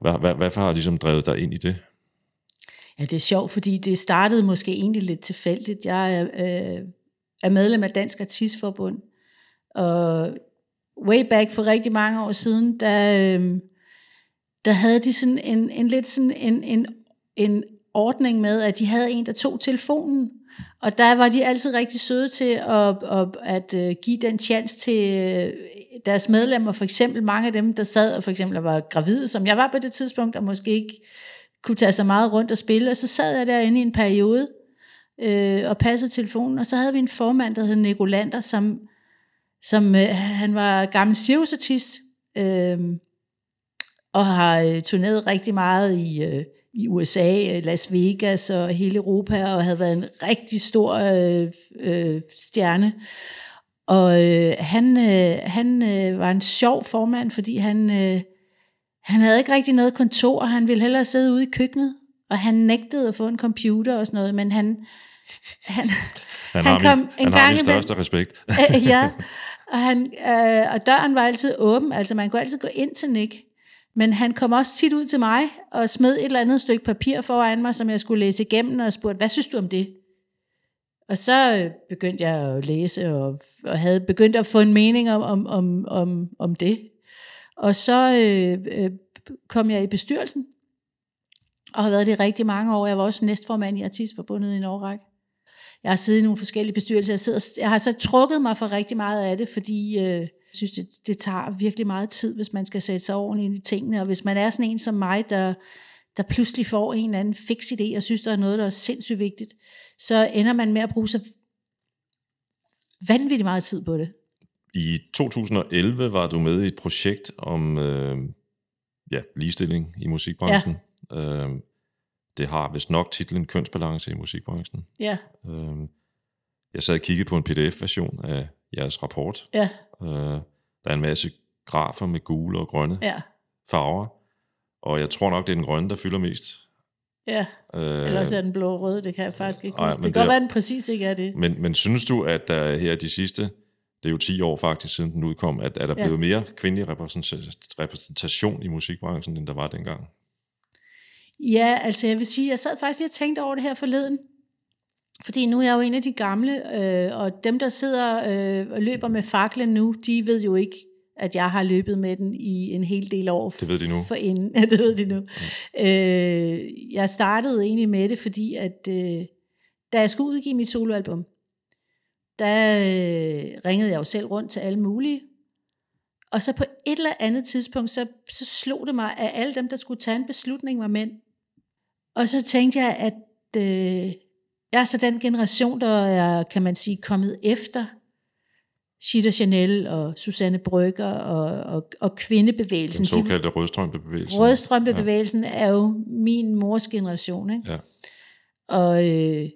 Hvad, hvad, hvad har ligesom drevet dig ind i det? Ja, det er sjovt, fordi det startede måske egentlig lidt tilfældigt. Jeg er, øh, er medlem af Dansk Artistforbund, og way back for rigtig mange år siden, der, øh, der havde de sådan en, en lidt sådan en, en, en ordning med, at de havde en, der tog telefonen, og der var de altid rigtig søde til at, at, at øh, give den chance til øh, deres medlemmer, for eksempel mange af dem, der sad og for eksempel var gravide, som jeg var på det tidspunkt, og måske ikke kunne tage så meget rundt og spille, og så sad jeg derinde i en periode øh, og passede telefonen, og så havde vi en formand, der hed Nicolander, som, som øh, han var gammel cirkusartist, øh, og har øh, turneret rigtig meget i, øh, i USA, Las Vegas og hele Europa, og havde været en rigtig stor øh, øh, stjerne. Og øh, han, øh, han øh, var en sjov formand, fordi han, øh, han havde ikke rigtig noget kontor, og han ville hellere sidde ude i køkkenet, og han nægtede at få en computer og sådan noget, men han, han, Han, Han har, kom min, en han har gang min imellem- største respekt. Øh, ja, [laughs] og, han, øh, og døren var altid åben, altså man kunne altid gå ind til Nick. Men han kom også tit ud til mig og smed et eller andet stykke papir foran mig, som jeg skulle læse igennem, og spurgte, hvad synes du om det? Og så øh, begyndte jeg at læse, og, og havde begyndt at få en mening om, om, om, om, om det. Og så øh, øh, kom jeg i bestyrelsen, og har været det i rigtig mange år. Jeg var også næstformand i Artistforbundet i en årrække. Jeg har siddet i nogle forskellige bestyrelser. Jeg, sidder, jeg har så trukket mig for rigtig meget af det, fordi øh, jeg synes, det, det tager virkelig meget tid, hvis man skal sætte sig ordentligt ind i tingene. Og hvis man er sådan en som mig, der, der pludselig får en eller anden fix idé, og synes, der er noget, der er sindssygt vigtigt, så ender man med at bruge så vanvittigt meget tid på det. I 2011 var du med i et projekt om øh, ja, ligestilling i musikbranchen. Ja. Øh, det har vist nok titlen Kønsbalance i musikbranchen. Ja, Øh, jeg sad og kiggede på en pdf-version af jeres rapport. ja, Øh, der er en masse grafer med gule og grønne ja, farver. Og jeg tror nok, det er den grønne, der fylder mest. ja. Øh, Eller også er den blå og røde, det kan jeg faktisk ikke nej, huske. Det kan godt være, den præcis ikke er det. Men, men synes du, at der her de sidste, det er jo 10 år faktisk siden den udkom, at er der Ja. blevet mere kvindelig repræsentation i musikbranchen, end der var dengang? Ja, altså jeg vil sige, jeg sad faktisk lige og tænkte over det her forleden. Fordi nu er jeg jo en af de gamle, øh, og dem, der sidder øh, og løber med faklen nu, de ved jo ikke, at jeg har løbet med den i en hel del år. Det ved de nu. For inden. [laughs] Ja, det ved de nu. Øh, jeg startede egentlig med det, fordi at øh, da jeg skulle udgive mit soloalbum, der øh, ringede jeg jo selv rundt til alle mulige. Og så på et eller andet tidspunkt, så, så slog det mig, at alle dem, der skulle tage en beslutning, var mænd. Og så tænkte jeg, at øh, jeg er så den generation, der er, kan man sige, kommet efter Chita Chanel og Susanne Brygger og, og, og kvindebevægelsen. Den De- såkaldte rødstrømpebevægelse. Rødstrømpebevægelsen ja. er jo min mors generation, ikke? Ja. Og øh,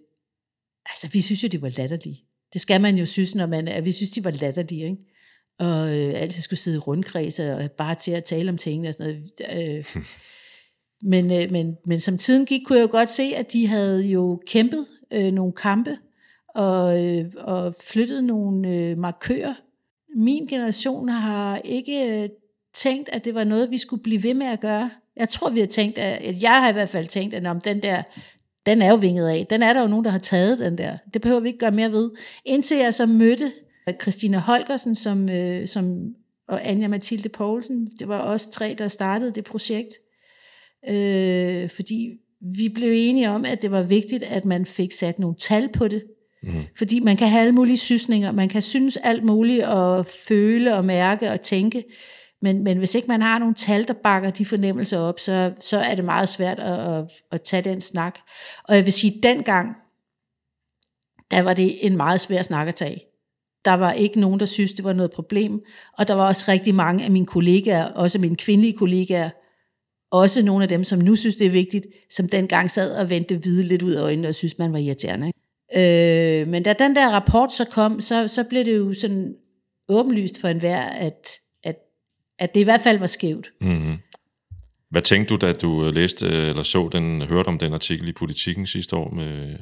altså, vi synes jo, de var latterlige. Det skal man jo synes, når man er, vi synes, de var latterlige, ikke? Og øh, altid skulle sidde i rundkredse og bare til at tale om tingene og sådan noget. Øh, [laughs] men, øh, men, men som tiden gik, kunne jeg jo godt se, at de havde jo kæmpet øh, nogle kampe og, øh, og flyttet nogle øh, markører. Min generation har ikke øh, tænkt, at det var noget, vi skulle blive ved med at gøre. Jeg tror, vi har tænkt, at at jeg har i hvert fald tænkt, at om den der, den er jo vinget af. Den er der jo nogen, der har taget den der. Det behøver vi ikke gøre mere ved. Indtil jeg så mødte Christina Holgersen som, øh, som, og Anja Mathilde Poulsen. Det var os tre, der startede det projekt. Øh, fordi vi blev enige om, at det var vigtigt, at man fik sat nogle tal på det. Mm. Fordi man kan have alle mulige synsninger, man kan synes alt muligt, og føle og mærke og tænke, men, men hvis ikke man har nogle tal, der bakker de fornemmelser op, så, så er det meget svært at, at, at tage den snak. Og jeg vil sige, at dengang, der var det en meget svær snak at tage. Der var ikke nogen, der synes, det var noget problem. Og der var også rigtig mange af mine kollegaer, også mine kvindelige kollegaer, også nogle af dem, som nu synes, det er vigtigt, som dengang sad og vendte hvide lidt ud af øjnene og synes, man var irriterende. Ikke? Øh, men da den der rapport så kom, så, så blev det jo sådan åbenlyst for enhver, at, at, at det i hvert fald var skævt. Mm-hmm. Hvad tænkte du, da du læste eller så den, hørte om den artikel i Politiken sidste år med,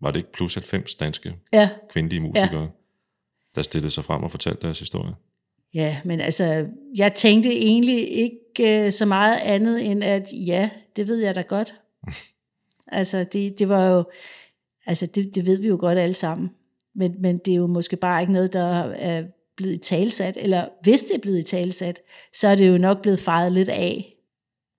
var det ikke plus 90 danske Ja, kvindelige musikere, ja. der stillede sig frem og fortalte deres historie? Ja, men altså, jeg tænkte egentlig ikke øh, så meget andet end, at ja, det ved jeg da godt. [laughs] altså, det, det var jo, altså, det, det ved vi jo godt alle sammen. Men, men det er jo måske bare ikke noget, der er blevet talsat, eller hvis det er blevet talsat, så er det jo nok blevet fejret lidt af.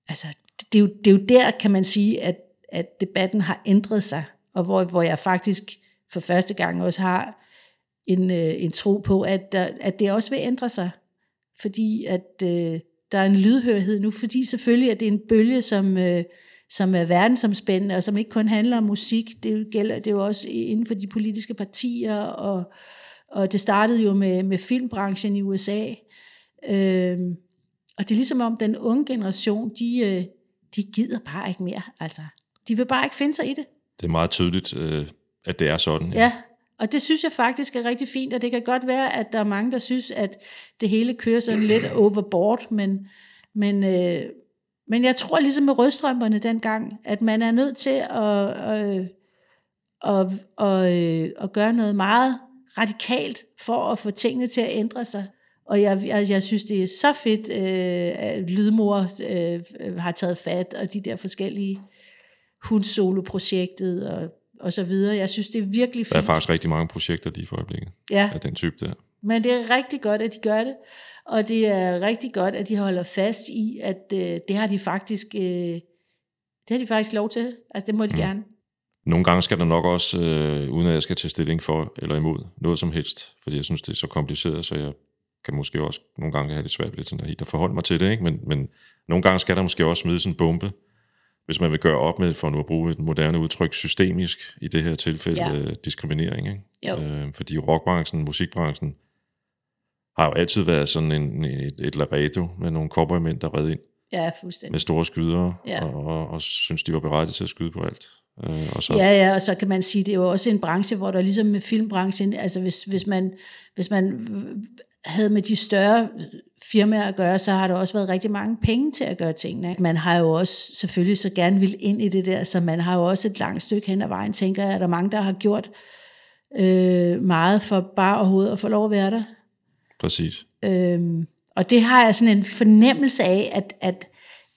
Altså, det er jo, det er jo der, kan man sige, at, at debatten har ændret sig, og hvor, hvor jeg faktisk for første gang også har en, øh, en tro på, at, der, at det også vil ændre sig. Fordi at øh, der er en lydhørighed nu, fordi selvfølgelig at det er en bølge, som, øh, som er verdensomspændende, og som ikke kun handler om musik. Det gælder det er jo også inden for de politiske partier, og, og det startede jo med, med filmbranchen i USA. Øh, og det er ligesom om den unge generation, de, øh, de gider bare ikke mere. Altså, de vil bare ikke finde sig i det. Det er meget tydeligt, øh, at det er sådan. Ja, og det synes jeg faktisk er rigtig fint, og det kan godt være, at der er mange, der synes, at det hele kører sådan lidt [clears throat] overboard, men, men, øh, men jeg tror ligesom med rødstrømperne dengang, at man er nødt til at, øh, at, at, øh, at gøre noget meget radikalt for at få tingene til at ændre sig. Og jeg, jeg, jeg synes, det er så fedt, øh, at Lydmor øh, har taget fat, og de der forskellige hundsolo-projektet og, og så videre. Jeg synes, det er virkelig Der er fint. faktisk rigtig mange projekter lige for øjeblikket Ja. af den type der. Men det er rigtig godt, at de gør det, og det er rigtig godt, at de holder fast i, at øh, det har de faktisk, øh, det har de faktisk lov til. Altså, det må de mm. gerne. Nogle gange skal der nok også, øh, uden at jeg skal tage stilling for eller imod noget som helst, fordi jeg synes, det er så kompliceret, så jeg kan måske også nogle gange have det svært lidt sådan at, helt at forholde mig til det, ikke? Men, men nogle gange skal der måske også smide sådan en bombe, hvis man vil gøre op med, for nu at bruge et moderne udtryk, systemisk, i det her tilfælde, Ja. ja. diskriminering. Ikke? Jo. Øh, fordi rockbranchen, musikbranchen, har jo altid været sådan en, et, et laredo med nogle cowboymænd, der red ind Ja, fuldstændig. med store skydere, Ja. og, og, og synes, de var berettet til at skyde på alt. Øh, og så, Ja, ja, og så kan man sige, det er jo også en branche, hvor der ligesom med filmbranchen, altså hvis, hvis, man, hvis man havde med de større firmaer at gøre, så har der også været rigtig mange penge til at gøre tingene. Man har jo også selvfølgelig så gerne vil ind i det der, så man har jo også et langt stykke hen ad vejen, tænker jeg, at der er mange, der har gjort øh, meget for bare overhovedet at få lov at være der. Præcis. Øhm, og det har jeg sådan en fornemmelse af, at, at,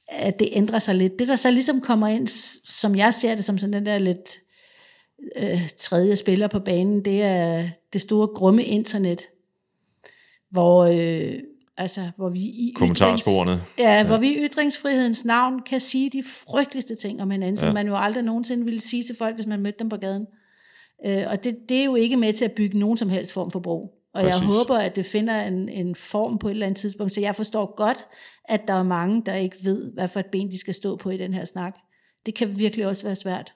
at det ændrer sig lidt. Det, der så ligesom kommer ind, som jeg ser det, som sådan den der lidt øh, tredje spiller på banen, det er det store grumme internet, hvor, øh, altså, hvor vi i Kommentarsporene. Ytrings, ja, ja, hvor vi i ytringsfrihedens navn kan sige de frygteligste ting om hinanden, ja. som man jo aldrig nogensinde ville sige til folk, hvis man mødte dem på gaden. Øh, og det, det er jo ikke med til at bygge nogen som helst form for bro. Og jeg Præcis. håber, at det finder en, en form på et eller andet tidspunkt. Så jeg forstår godt, at der er mange, der ikke ved, hvad for et ben de skal stå på i den her snak. Det kan virkelig også være svært.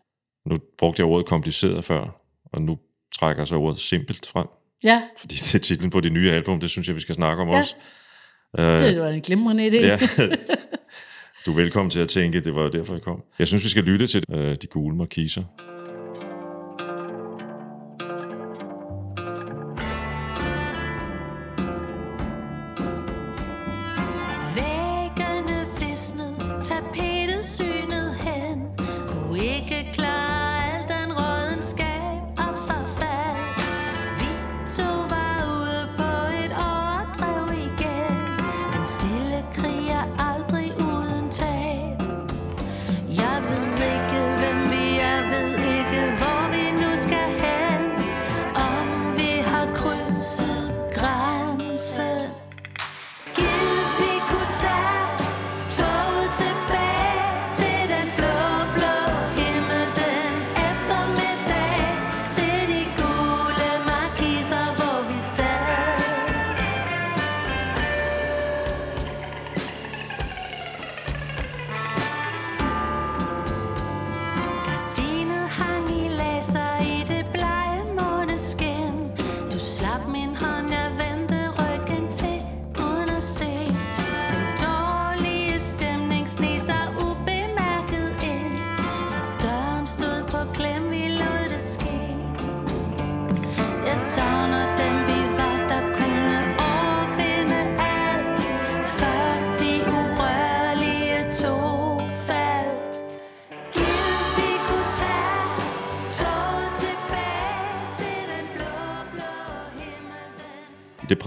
Nu brugte jeg ordet kompliceret før, og nu trækker jeg så ordet simpelt frem, Ja, fordi det er titlen på det nye album, det synes jeg, vi skal snakke om Ja. også. Det var en glimrende idé. Ja. [laughs] Du er velkommen til at tænke, det var jo derfor, jeg kom. Jeg synes, vi skal lytte til øh, de gule markiser.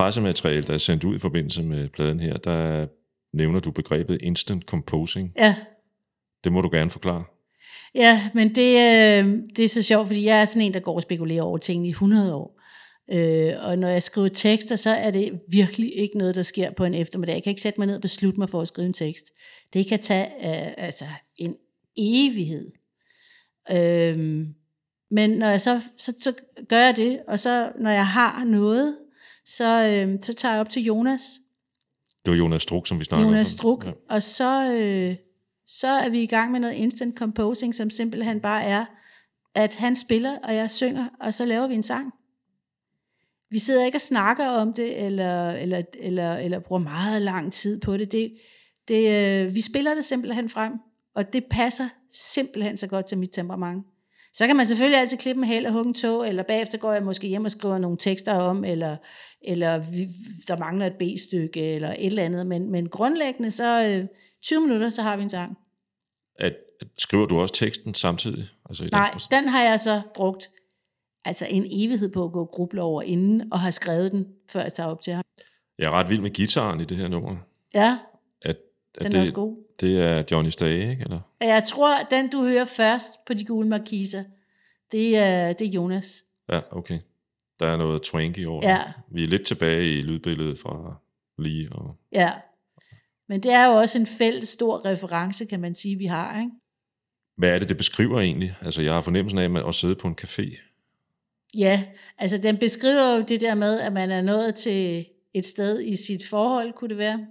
Pressemateriale, der er sendt ud i forbindelse med pladen her, der nævner du begrebet instant composing. Ja, Det må du gerne forklare. Ja, men det, øh, det er så sjovt, fordi jeg er sådan en, der går og spekulerer over ting i 100 år. Øh, og når jeg skriver tekster, så er det virkelig ikke noget, der sker på en eftermiddag. Jeg kan ikke sætte mig ned og beslutte mig for at skrive en tekst. Det kan tage øh, altså en evighed. Øh, men når jeg så, så, så gør jeg det, og så når jeg har noget, så, øh, så tager jeg op til Jonas, Det var Jonas Struk, som vi snakkede om. Jonas Struk, ja. og så, øh, så er vi i gang med noget instant composing, som simpelthen bare er, at han spiller, og jeg synger, og så laver vi en sang. Vi sidder ikke og snakker om det, eller, eller, eller, eller bruger meget lang tid på det. det, det øh, vi spiller det simpelthen frem, og det passer simpelthen så godt til mit temperament. Så kan man selvfølgelig altid klippe en hæl og hugge en tog, eller bagefter går jeg måske hjem og skriver nogle tekster om, eller, eller vi, der mangler et B-stykke, eller et eller andet. Men, men grundlæggende, så øh, 20 minutter, så har vi en sang. At, skriver du også teksten samtidig? Altså i Nej, den, den har jeg så brugt altså en evighed på at gå gruble over inden, og har skrevet den, før jeg tager op til ham. Jeg er ret vild med gitaren i det her nummer. Ja, den det, er også god. Det er Johnny Stage, ikke? Eller? Jeg tror, at den du hører først på de gule markiser, det er, det er Jonas. Ja, okay. Der er noget twanky over. Ja. Vi er lidt tilbage i lydbilledet fra lige og... Ja. Men det er jo også en fælles stor reference, kan man sige, vi har. Ikke? Hvad er det, det beskriver egentlig? Altså, jeg har fornemmelsen af at sidde på en café. Ja, altså den beskriver jo det der med, at man er nået til et sted i sit forhold, kunne det være,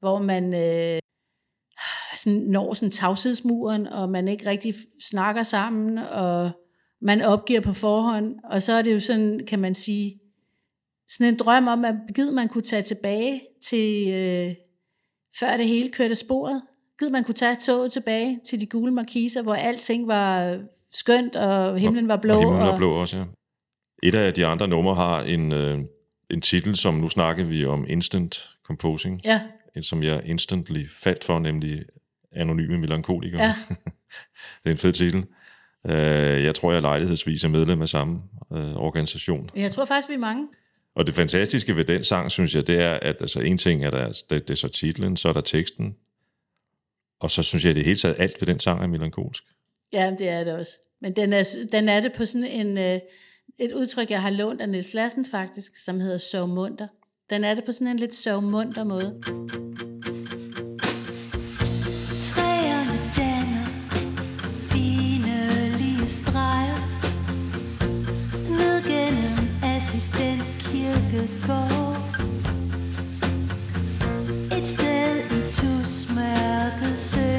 hvor man øh, sådan når sådan tavshedsmuren, og man ikke rigtig snakker sammen, og man opgiver på forhånd, og så er det jo sådan, kan man sige, sådan en drøm om, at givet man kunne tage tilbage til, øh, før det hele kørte sporet, givet man kunne tage toget tilbage til de gule markiser, hvor alting var skønt, og himlen var blå. Og himlen var blå også, ja. Et af de andre numre har en, øh, en titel, som nu snakker vi om instant composing, Ja, som jeg instantly faldt for, nemlig Anonyme Melankolikere. ja, [laughs] Det er en fed titel. Øh, jeg tror, jeg lejlighedsvis er medlem af samme øh, organisation. jeg tror faktisk, vi er mange. Og det fantastiske ved den sang, synes jeg, det er, at altså, en ting er, der, det, det er så titlen, så er der teksten, og så synes jeg, at det hele taget alt ved den sang er melankolsk. Ja, det er det også. Men den er, den er det på sådan en, øh, et udtryk, jeg har lånt af Niels Lassen faktisk, som hedder sovmunter. Den er det på sådan en lidt sovmunter måde. Træerne danner fine lige streger. Ned gennem assistens kirkegård Et sted i tusmørket synger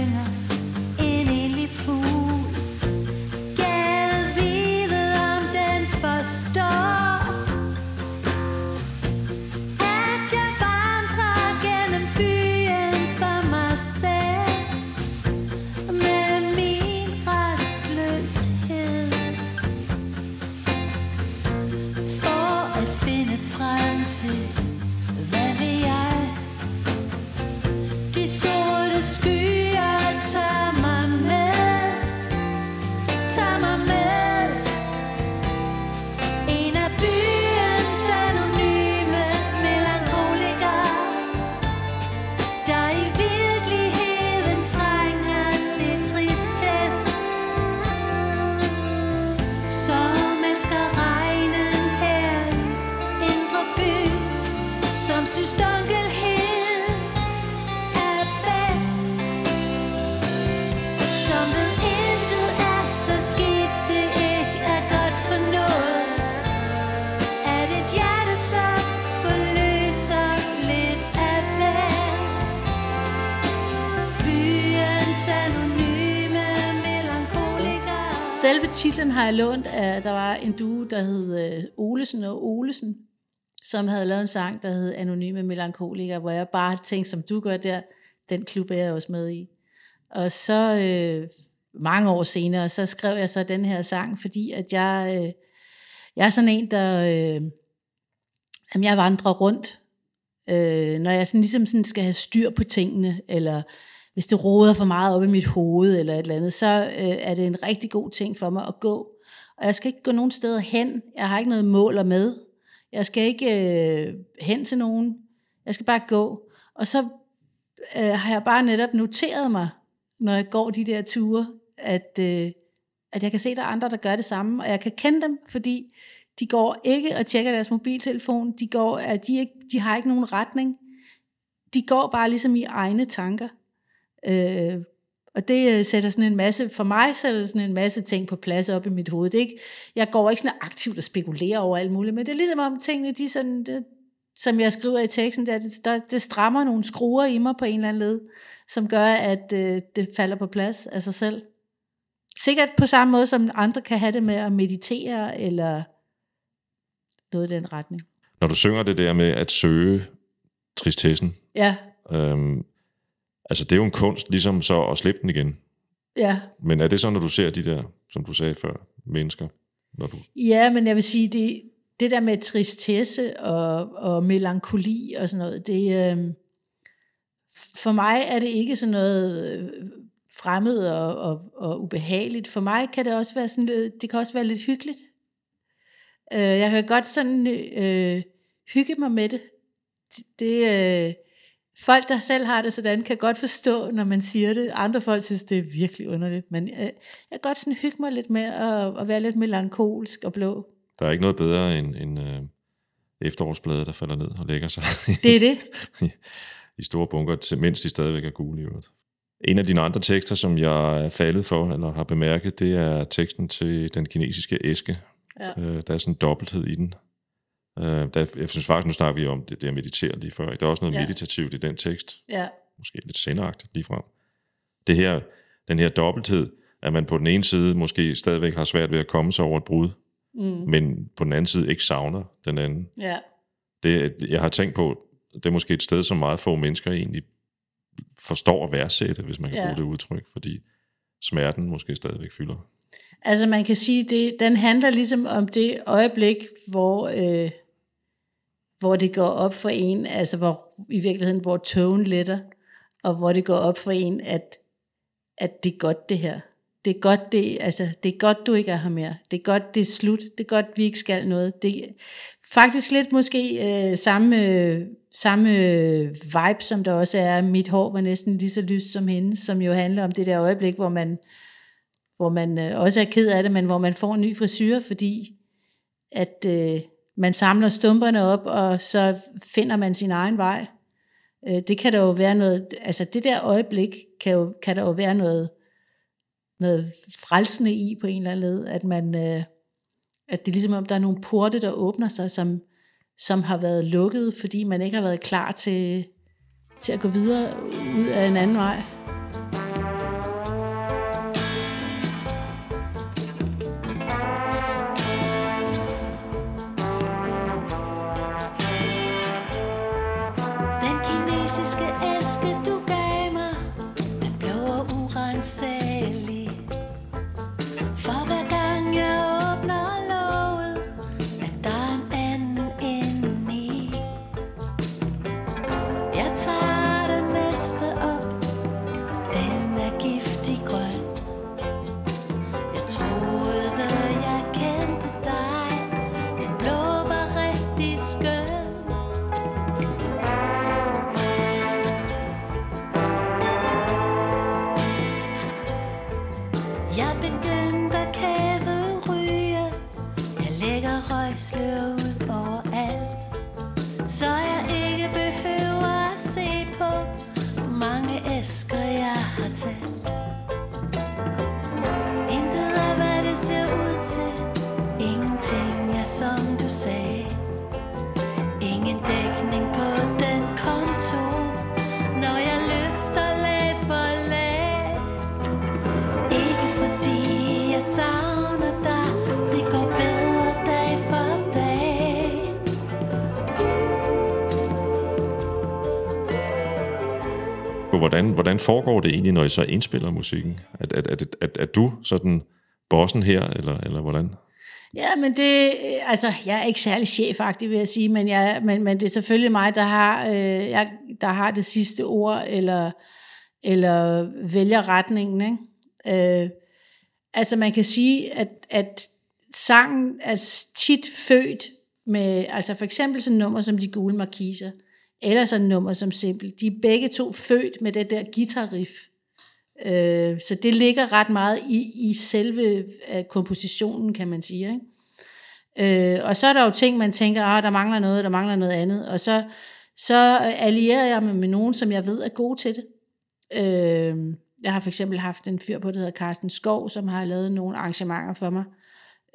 titlen har jeg lånt af, der var en duo, der hed øh, Olesen og Olesen, som havde lavet en sang, der hed Anonyme Melankolikere, hvor jeg bare tænkte, som du gør der, den klub er jeg også med i. Og så øh, mange år senere, så skrev jeg så den her sang, fordi at jeg, øh, jeg er sådan en, der, øh, jamen jeg vandrer rundt, øh, når jeg sådan ligesom sådan skal have styr på tingene, eller hvis det roder for meget op i mit hoved, eller et eller andet, så øh, er det en rigtig god ting for mig at gå. Og jeg skal ikke gå nogen steder hen. Jeg har ikke noget mål og med. Jeg skal ikke øh, hen til nogen. Jeg skal bare gå. Og så øh, har jeg bare netop noteret mig, når jeg går de der ture, at, øh, at jeg kan se, at der er andre, der gør det samme, og jeg kan kende dem, fordi de går ikke og tjekker deres mobiltelefon, de, går, at de, ikke, de har ikke nogen retning, de går bare ligesom i egne tanker. Øh, og det øh, sætter sådan en masse, for mig sætter sådan en masse ting på plads op i mit hoved. Det er ikke, jeg går ikke sådan aktivt og spekulerer over alt muligt, men det er ligesom om tingene, de sådan, det, som jeg skriver i teksten, der, det, der, det strammer nogle skruer i mig på en eller anden led, som gør, at øh, det falder på plads af sig selv. Sikkert på samme måde, som andre kan have det med at meditere, eller noget i den retning. Når du synger det der med at søge tristessen, Ja, øhm, altså det er jo en kunst, ligesom så at slippe den igen. ja. Men er det så, når du ser de der, som du sagde før, mennesker? Når du, Ja, men jeg vil sige, det, det der med tristesse og, og melankoli og sådan noget, det, øh, for mig er det ikke sådan noget øh, fremmed og, og, og ubehageligt. For mig kan det også være sådan lidt, det kan også være lidt hyggeligt. Øh, jeg kan godt sådan øh, hygge mig med det. Det, øh, folk, der selv har det sådan, kan godt forstå, når man siger det. Andre folk synes, det er virkelig underligt. Men øh, jeg kan godt sådan hygge mig lidt med at, at være lidt melankolsk og blå. der er ikke noget bedre end, end øh, efterårsblade, der falder ned og lægger sig [laughs] Det er det. [laughs] i store bunker, mens de stadigvæk er gule i øvrigt. En af dine andre tekster, som jeg er faldet for, eller har bemærket, det er teksten til den kinesiske æske. Ja. Øh, der er sådan en dobbelthed i den. Øh, der, jeg synes faktisk, nu snakker vi om det, det at meditere lige før. Ikke? Der er også noget Ja. meditativt i den tekst. Ja, Måske lidt sendagtigt lige frem. Det her, den her dobbelthed, at man på den ene side måske stadigvæk har svært ved at komme sig over et brud, mm. men på den anden side ikke savner den anden. ja, Det, jeg har tænkt på, det er måske et sted, som meget få mennesker egentlig forstår at værdsætte, hvis man kan ja. bruge det udtryk, fordi smerten måske stadigvæk fylder. Altså man kan sige, det, den handler ligesom om det øjeblik, hvor, øh, hvor det går op for en, altså hvor, i virkeligheden, hvor tone letter, og hvor det går op for en, at, at det er godt det her. Det er godt, det, altså, det er godt, du ikke er her mere. Det er godt, det er slut. Det er godt, vi ikke skal noget. Det er faktisk lidt måske øh, samme, øh, samme vibe, som der også er. Mit hår var næsten lige så lyst som hende, som jo handler om det der øjeblik, hvor man hvor man øh, også er ked af det, men hvor man får en ny frisyr, fordi at øh, man samler stumperne op, og så finder man sin egen vej. Øh, det kan der jo være noget, altså det der øjeblik, kan, jo, kan der jo være noget, noget frelsende i på en eller anden led, at man, øh, at det er ligesom om, der er nogle porte, der åbner sig, som, som har været lukket, fordi man ikke har været klar til, til at gå videre ud af en anden vej. Hvordan, hvordan foregår det egentlig, når I så indspiller musikken? At, at, at, at, at du sådan bossen her, eller, eller hvordan? Ja, men det, øh, altså, jeg er ikke særlig chefagtig, vil jeg sige, men, jeg, men, men det er selvfølgelig mig, der har, øh, jeg, der har det sidste ord, eller, eller vælger retningen. Ikke? Øh, altså, man kan sige, at, at sangen er tit født med, altså for eksempel sådan nummer som De Gule Markiser, eller sådan et nummer som Simpel, de er begge to født med det der guitarriff. Øh, så det ligger ret meget i, i selve øh, kompositionen, kan man sige. Ikke? Øh, og så er der jo ting, man tænker, ah, der mangler noget, der mangler noget andet. Og så, så øh, allierer jeg mig med nogen, som jeg ved er gode til det. Øh, jeg har for eksempel haft en fyr på, der hedder Carsten Skov, som har lavet nogle arrangementer for mig,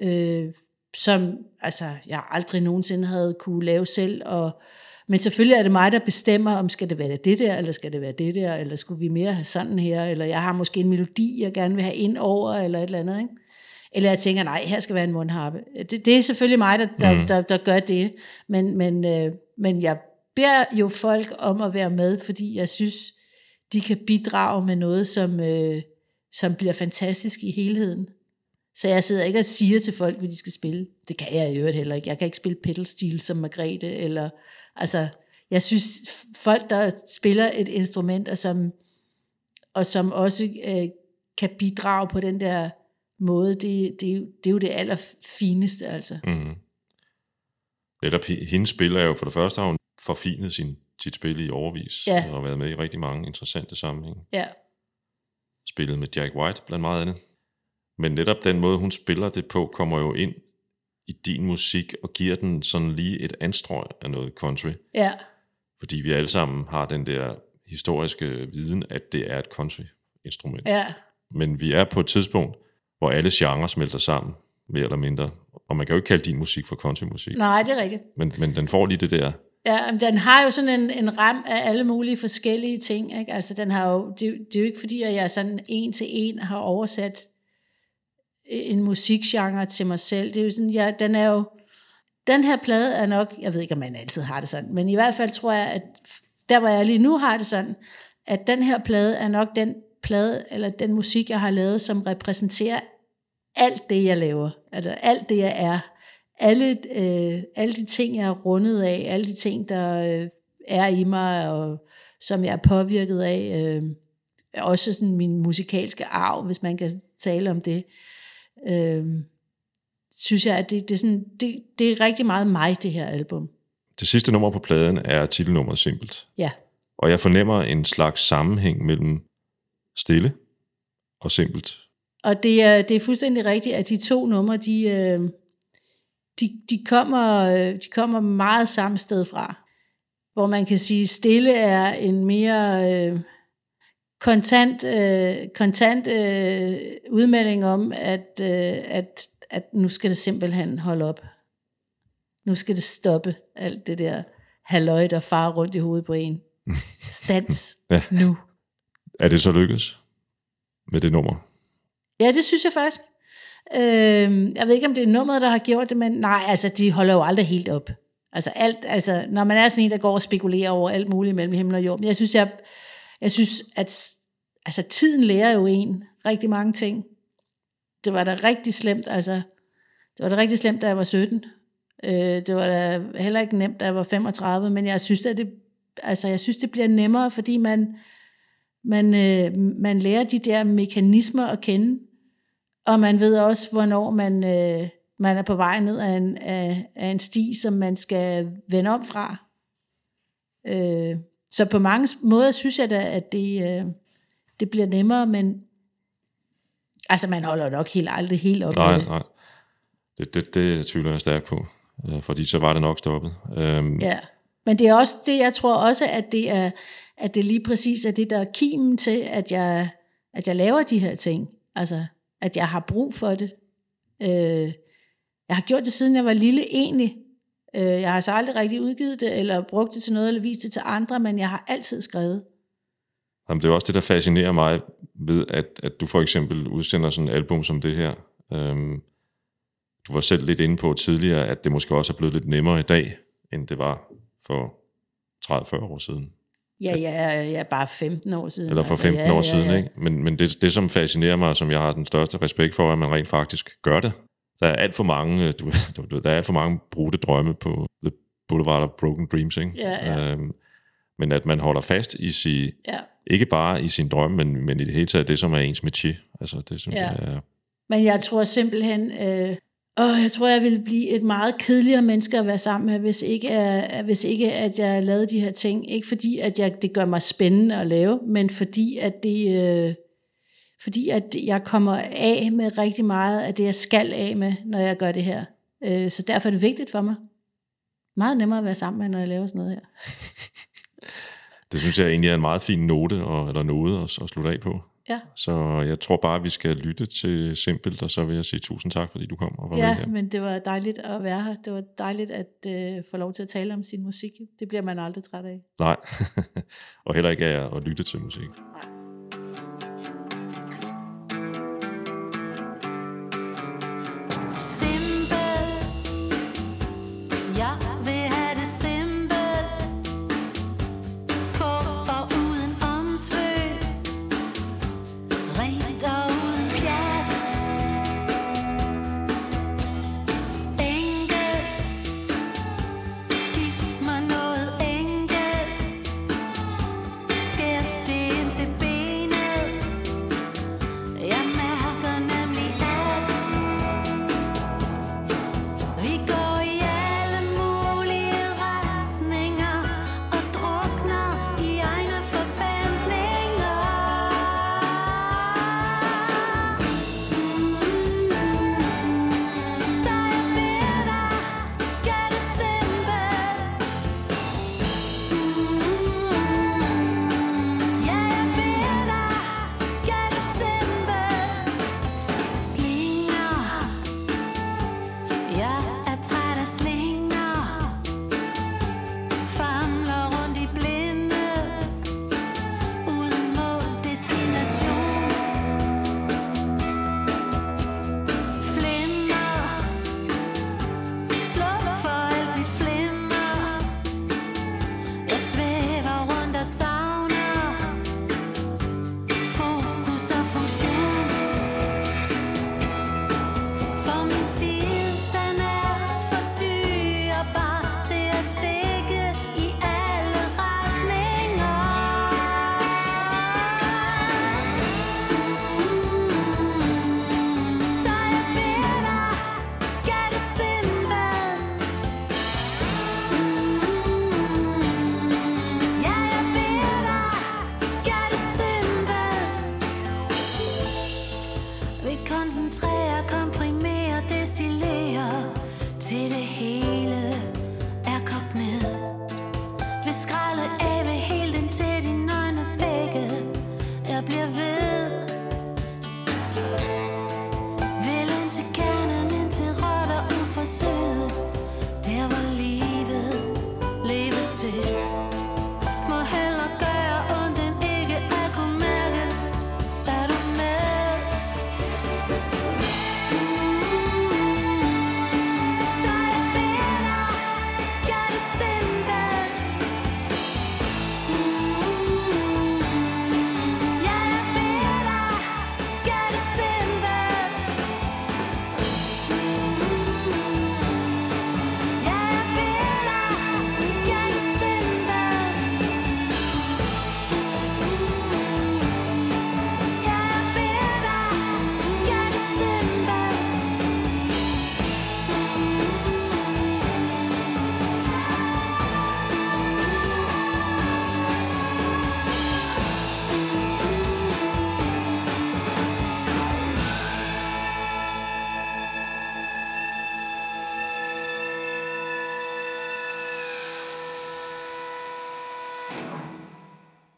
øh, som altså, jeg aldrig nogensinde havde kunne lave selv. Og, men selvfølgelig er det mig, der bestemmer, om skal det være det der, eller skal det være det der, eller skulle vi mere have sådan her, eller jeg har måske en melodi, jeg gerne vil have ind over, eller et eller andet. Ikke? Eller jeg tænker, nej, her skal være en mundharpe. Det, det er selvfølgelig mig, der, der, mm. der, der gør det. Men, men, øh, men jeg beder jo folk om at være med, fordi jeg synes, de kan bidrage med noget, som, øh, som bliver fantastisk i helheden. Så jeg sidder ikke og siger til folk, hvad de skal spille. Det kan jeg i øvrigt heller ikke. Jeg kan ikke spille pedalstil som Margrethe. Eller, altså, jeg synes, folk, der spiller et instrument, og som, og som også øh, kan bidrage på den der måde, det, det, det er jo det allerfineste. Altså. Mm. Netop hendes spil er jo for det første, har hun forfinet sin, sit spil i overvis, Ja. og været med i rigtig mange interessante sammenhænge. Ja, Spillet med Jack White, blandt meget andet. Men netop den måde, hun spiller det på, kommer jo ind i din musik, og giver den sådan lige et anstrøg af noget country. ja, Fordi vi alle sammen har den der historiske viden, at det er et country-instrument. ja, Men vi er på et tidspunkt, hvor alle genrer smelter sammen, mere eller mindre. Og man kan jo ikke kalde din musik for countrymusik. nej, det er rigtigt. Men, men den får lige det der. Ja, men den har jo sådan en, en ram af alle mulige forskellige ting. Ikke? Altså, den har jo, det, det er jo ikke fordi, at jeg sådan en til en har oversat Øh, en musikgenre til mig selv. Det er jo sådan, ja, den er jo, den her plade er nok, jeg ved ikke, om man altid har det sådan, men i hvert fald tror jeg, at der hvor jeg lige nu har det sådan, at den her plade er nok den plade, eller den musik, jeg har lavet, som repræsenterer alt det, jeg laver. Altså alt det, jeg er. Alle, øh, alle de ting, jeg er rundet af, alle de ting, der øh, er i mig, og som jeg er påvirket af. Øh, også sådan min musikalske arv, hvis man kan tale om det. Øh, synes jeg, at det, det, er sådan, det, det er rigtig meget mig, det her album. Det sidste nummer på pladen er titelnummeret Simpelt. Ja, Og jeg fornemmer en slags sammenhæng mellem stille og simpelt. og det er, det er fuldstændig rigtigt, at de to numre, de, øh, de, de, kommer, øh, de kommer meget samme sted fra. Hvor man kan sige, stille er en mere øh, kontant, øh, kontant øh, udmelding om, at, øh, at, at nu skal det simpelthen holde op. Nu skal det stoppe alt det der halløj, der farer rundt i hovedet på en. [laughs] Stans Ja. nu. Er det så lykkedes med det nummer? Ja, det synes jeg faktisk. Øh, jeg ved ikke, om det er nummeret, der har gjort det, men nej, altså, de holder jo aldrig helt op. Altså, alt, altså, når man er sådan en, der går og spekulerer over alt muligt mellem himmel og jord. Men jeg synes, jeg, jeg synes at altså, tiden lærer jo en rigtig mange ting. Det var da rigtig slemt, altså, det var da rigtig slemt, da jeg var 17. Øh, det var da heller ikke nemt, da jeg var 35, men jeg synes, at det, altså, jeg synes, det bliver nemmere, fordi man, man, øh, man lærer de der mekanismer at kende, og man ved også, hvornår man, øh, man er på vej ned af en, af, af en sti, som man skal vende om fra. Øh, så på mange måder synes jeg da, at det, øh, det bliver nemmere, men altså man holder nok helt aldrig helt op Nej, med det. nej. Det, det, det tvivler jeg stærkt på. øh, Fordi så var det nok stoppet. Øhm, Ja. Men det er også det, jeg tror også, at det er, at det lige præcis er det, der er kimen til, at jeg, at jeg laver de her ting. Altså, at jeg har brug for det. Øh, jeg har gjort det, siden jeg var lille egentlig. Øh, jeg har så aldrig rigtig udgivet det, eller brugt det til noget, eller vist det til andre, men jeg har altid skrevet. Jamen, det er også det, der fascinerer mig ved, at, at du for eksempel udsender sådan et album som det her. Øhm, du var selv lidt inde på tidligere, at det måske også er blevet lidt nemmere i dag, end det var for 30-40 år siden. Ja, ja, ja, bare 15 år siden. Eller for altså, 15 ja, år ja, siden, ja. ikke? Men, men det, det, som fascinerer mig, og som jeg har den største respekt for, er, at man rent faktisk gør det. Der er alt for mange, øh, du, [laughs] du, du, der er alt for mange brudte drømme på The Boulevard of Broken Dreams, ikke? Ja, ja. Øhm, men at man holder fast i sin, Ja. Ikke bare i sin drøm, men, men i det hele taget det, som er ens métier. Altså, det synes Ja. jeg er... Men jeg tror simpelthen, øh, Og jeg tror, jeg ville blive et meget kedeligere menneske at være sammen med, hvis ikke, at, hvis ikke at jeg lavede de her ting. Ikke fordi, at jeg, det gør mig spændende at lave, men fordi, at det... Øh, fordi at jeg kommer af med rigtig meget af det, jeg skal af med, når jeg gør det her. Øh, så derfor er det vigtigt for mig. Meget nemmere at være sammen med, når jeg laver sådan noget her. [laughs] Det synes jeg egentlig er en meget fin note, og, eller noget at, at slutte af på. Ja, Så jeg tror bare, vi skal lytte til Simpelt, og så vil jeg sige tusind tak, fordi du kom og var med ja her. men det var dejligt at være her. Det var dejligt at øh, få lov til at tale om sin musik. Det bliver man aldrig træt af. Nej, [laughs] og heller ikke af at lytte til musik. Simpelt.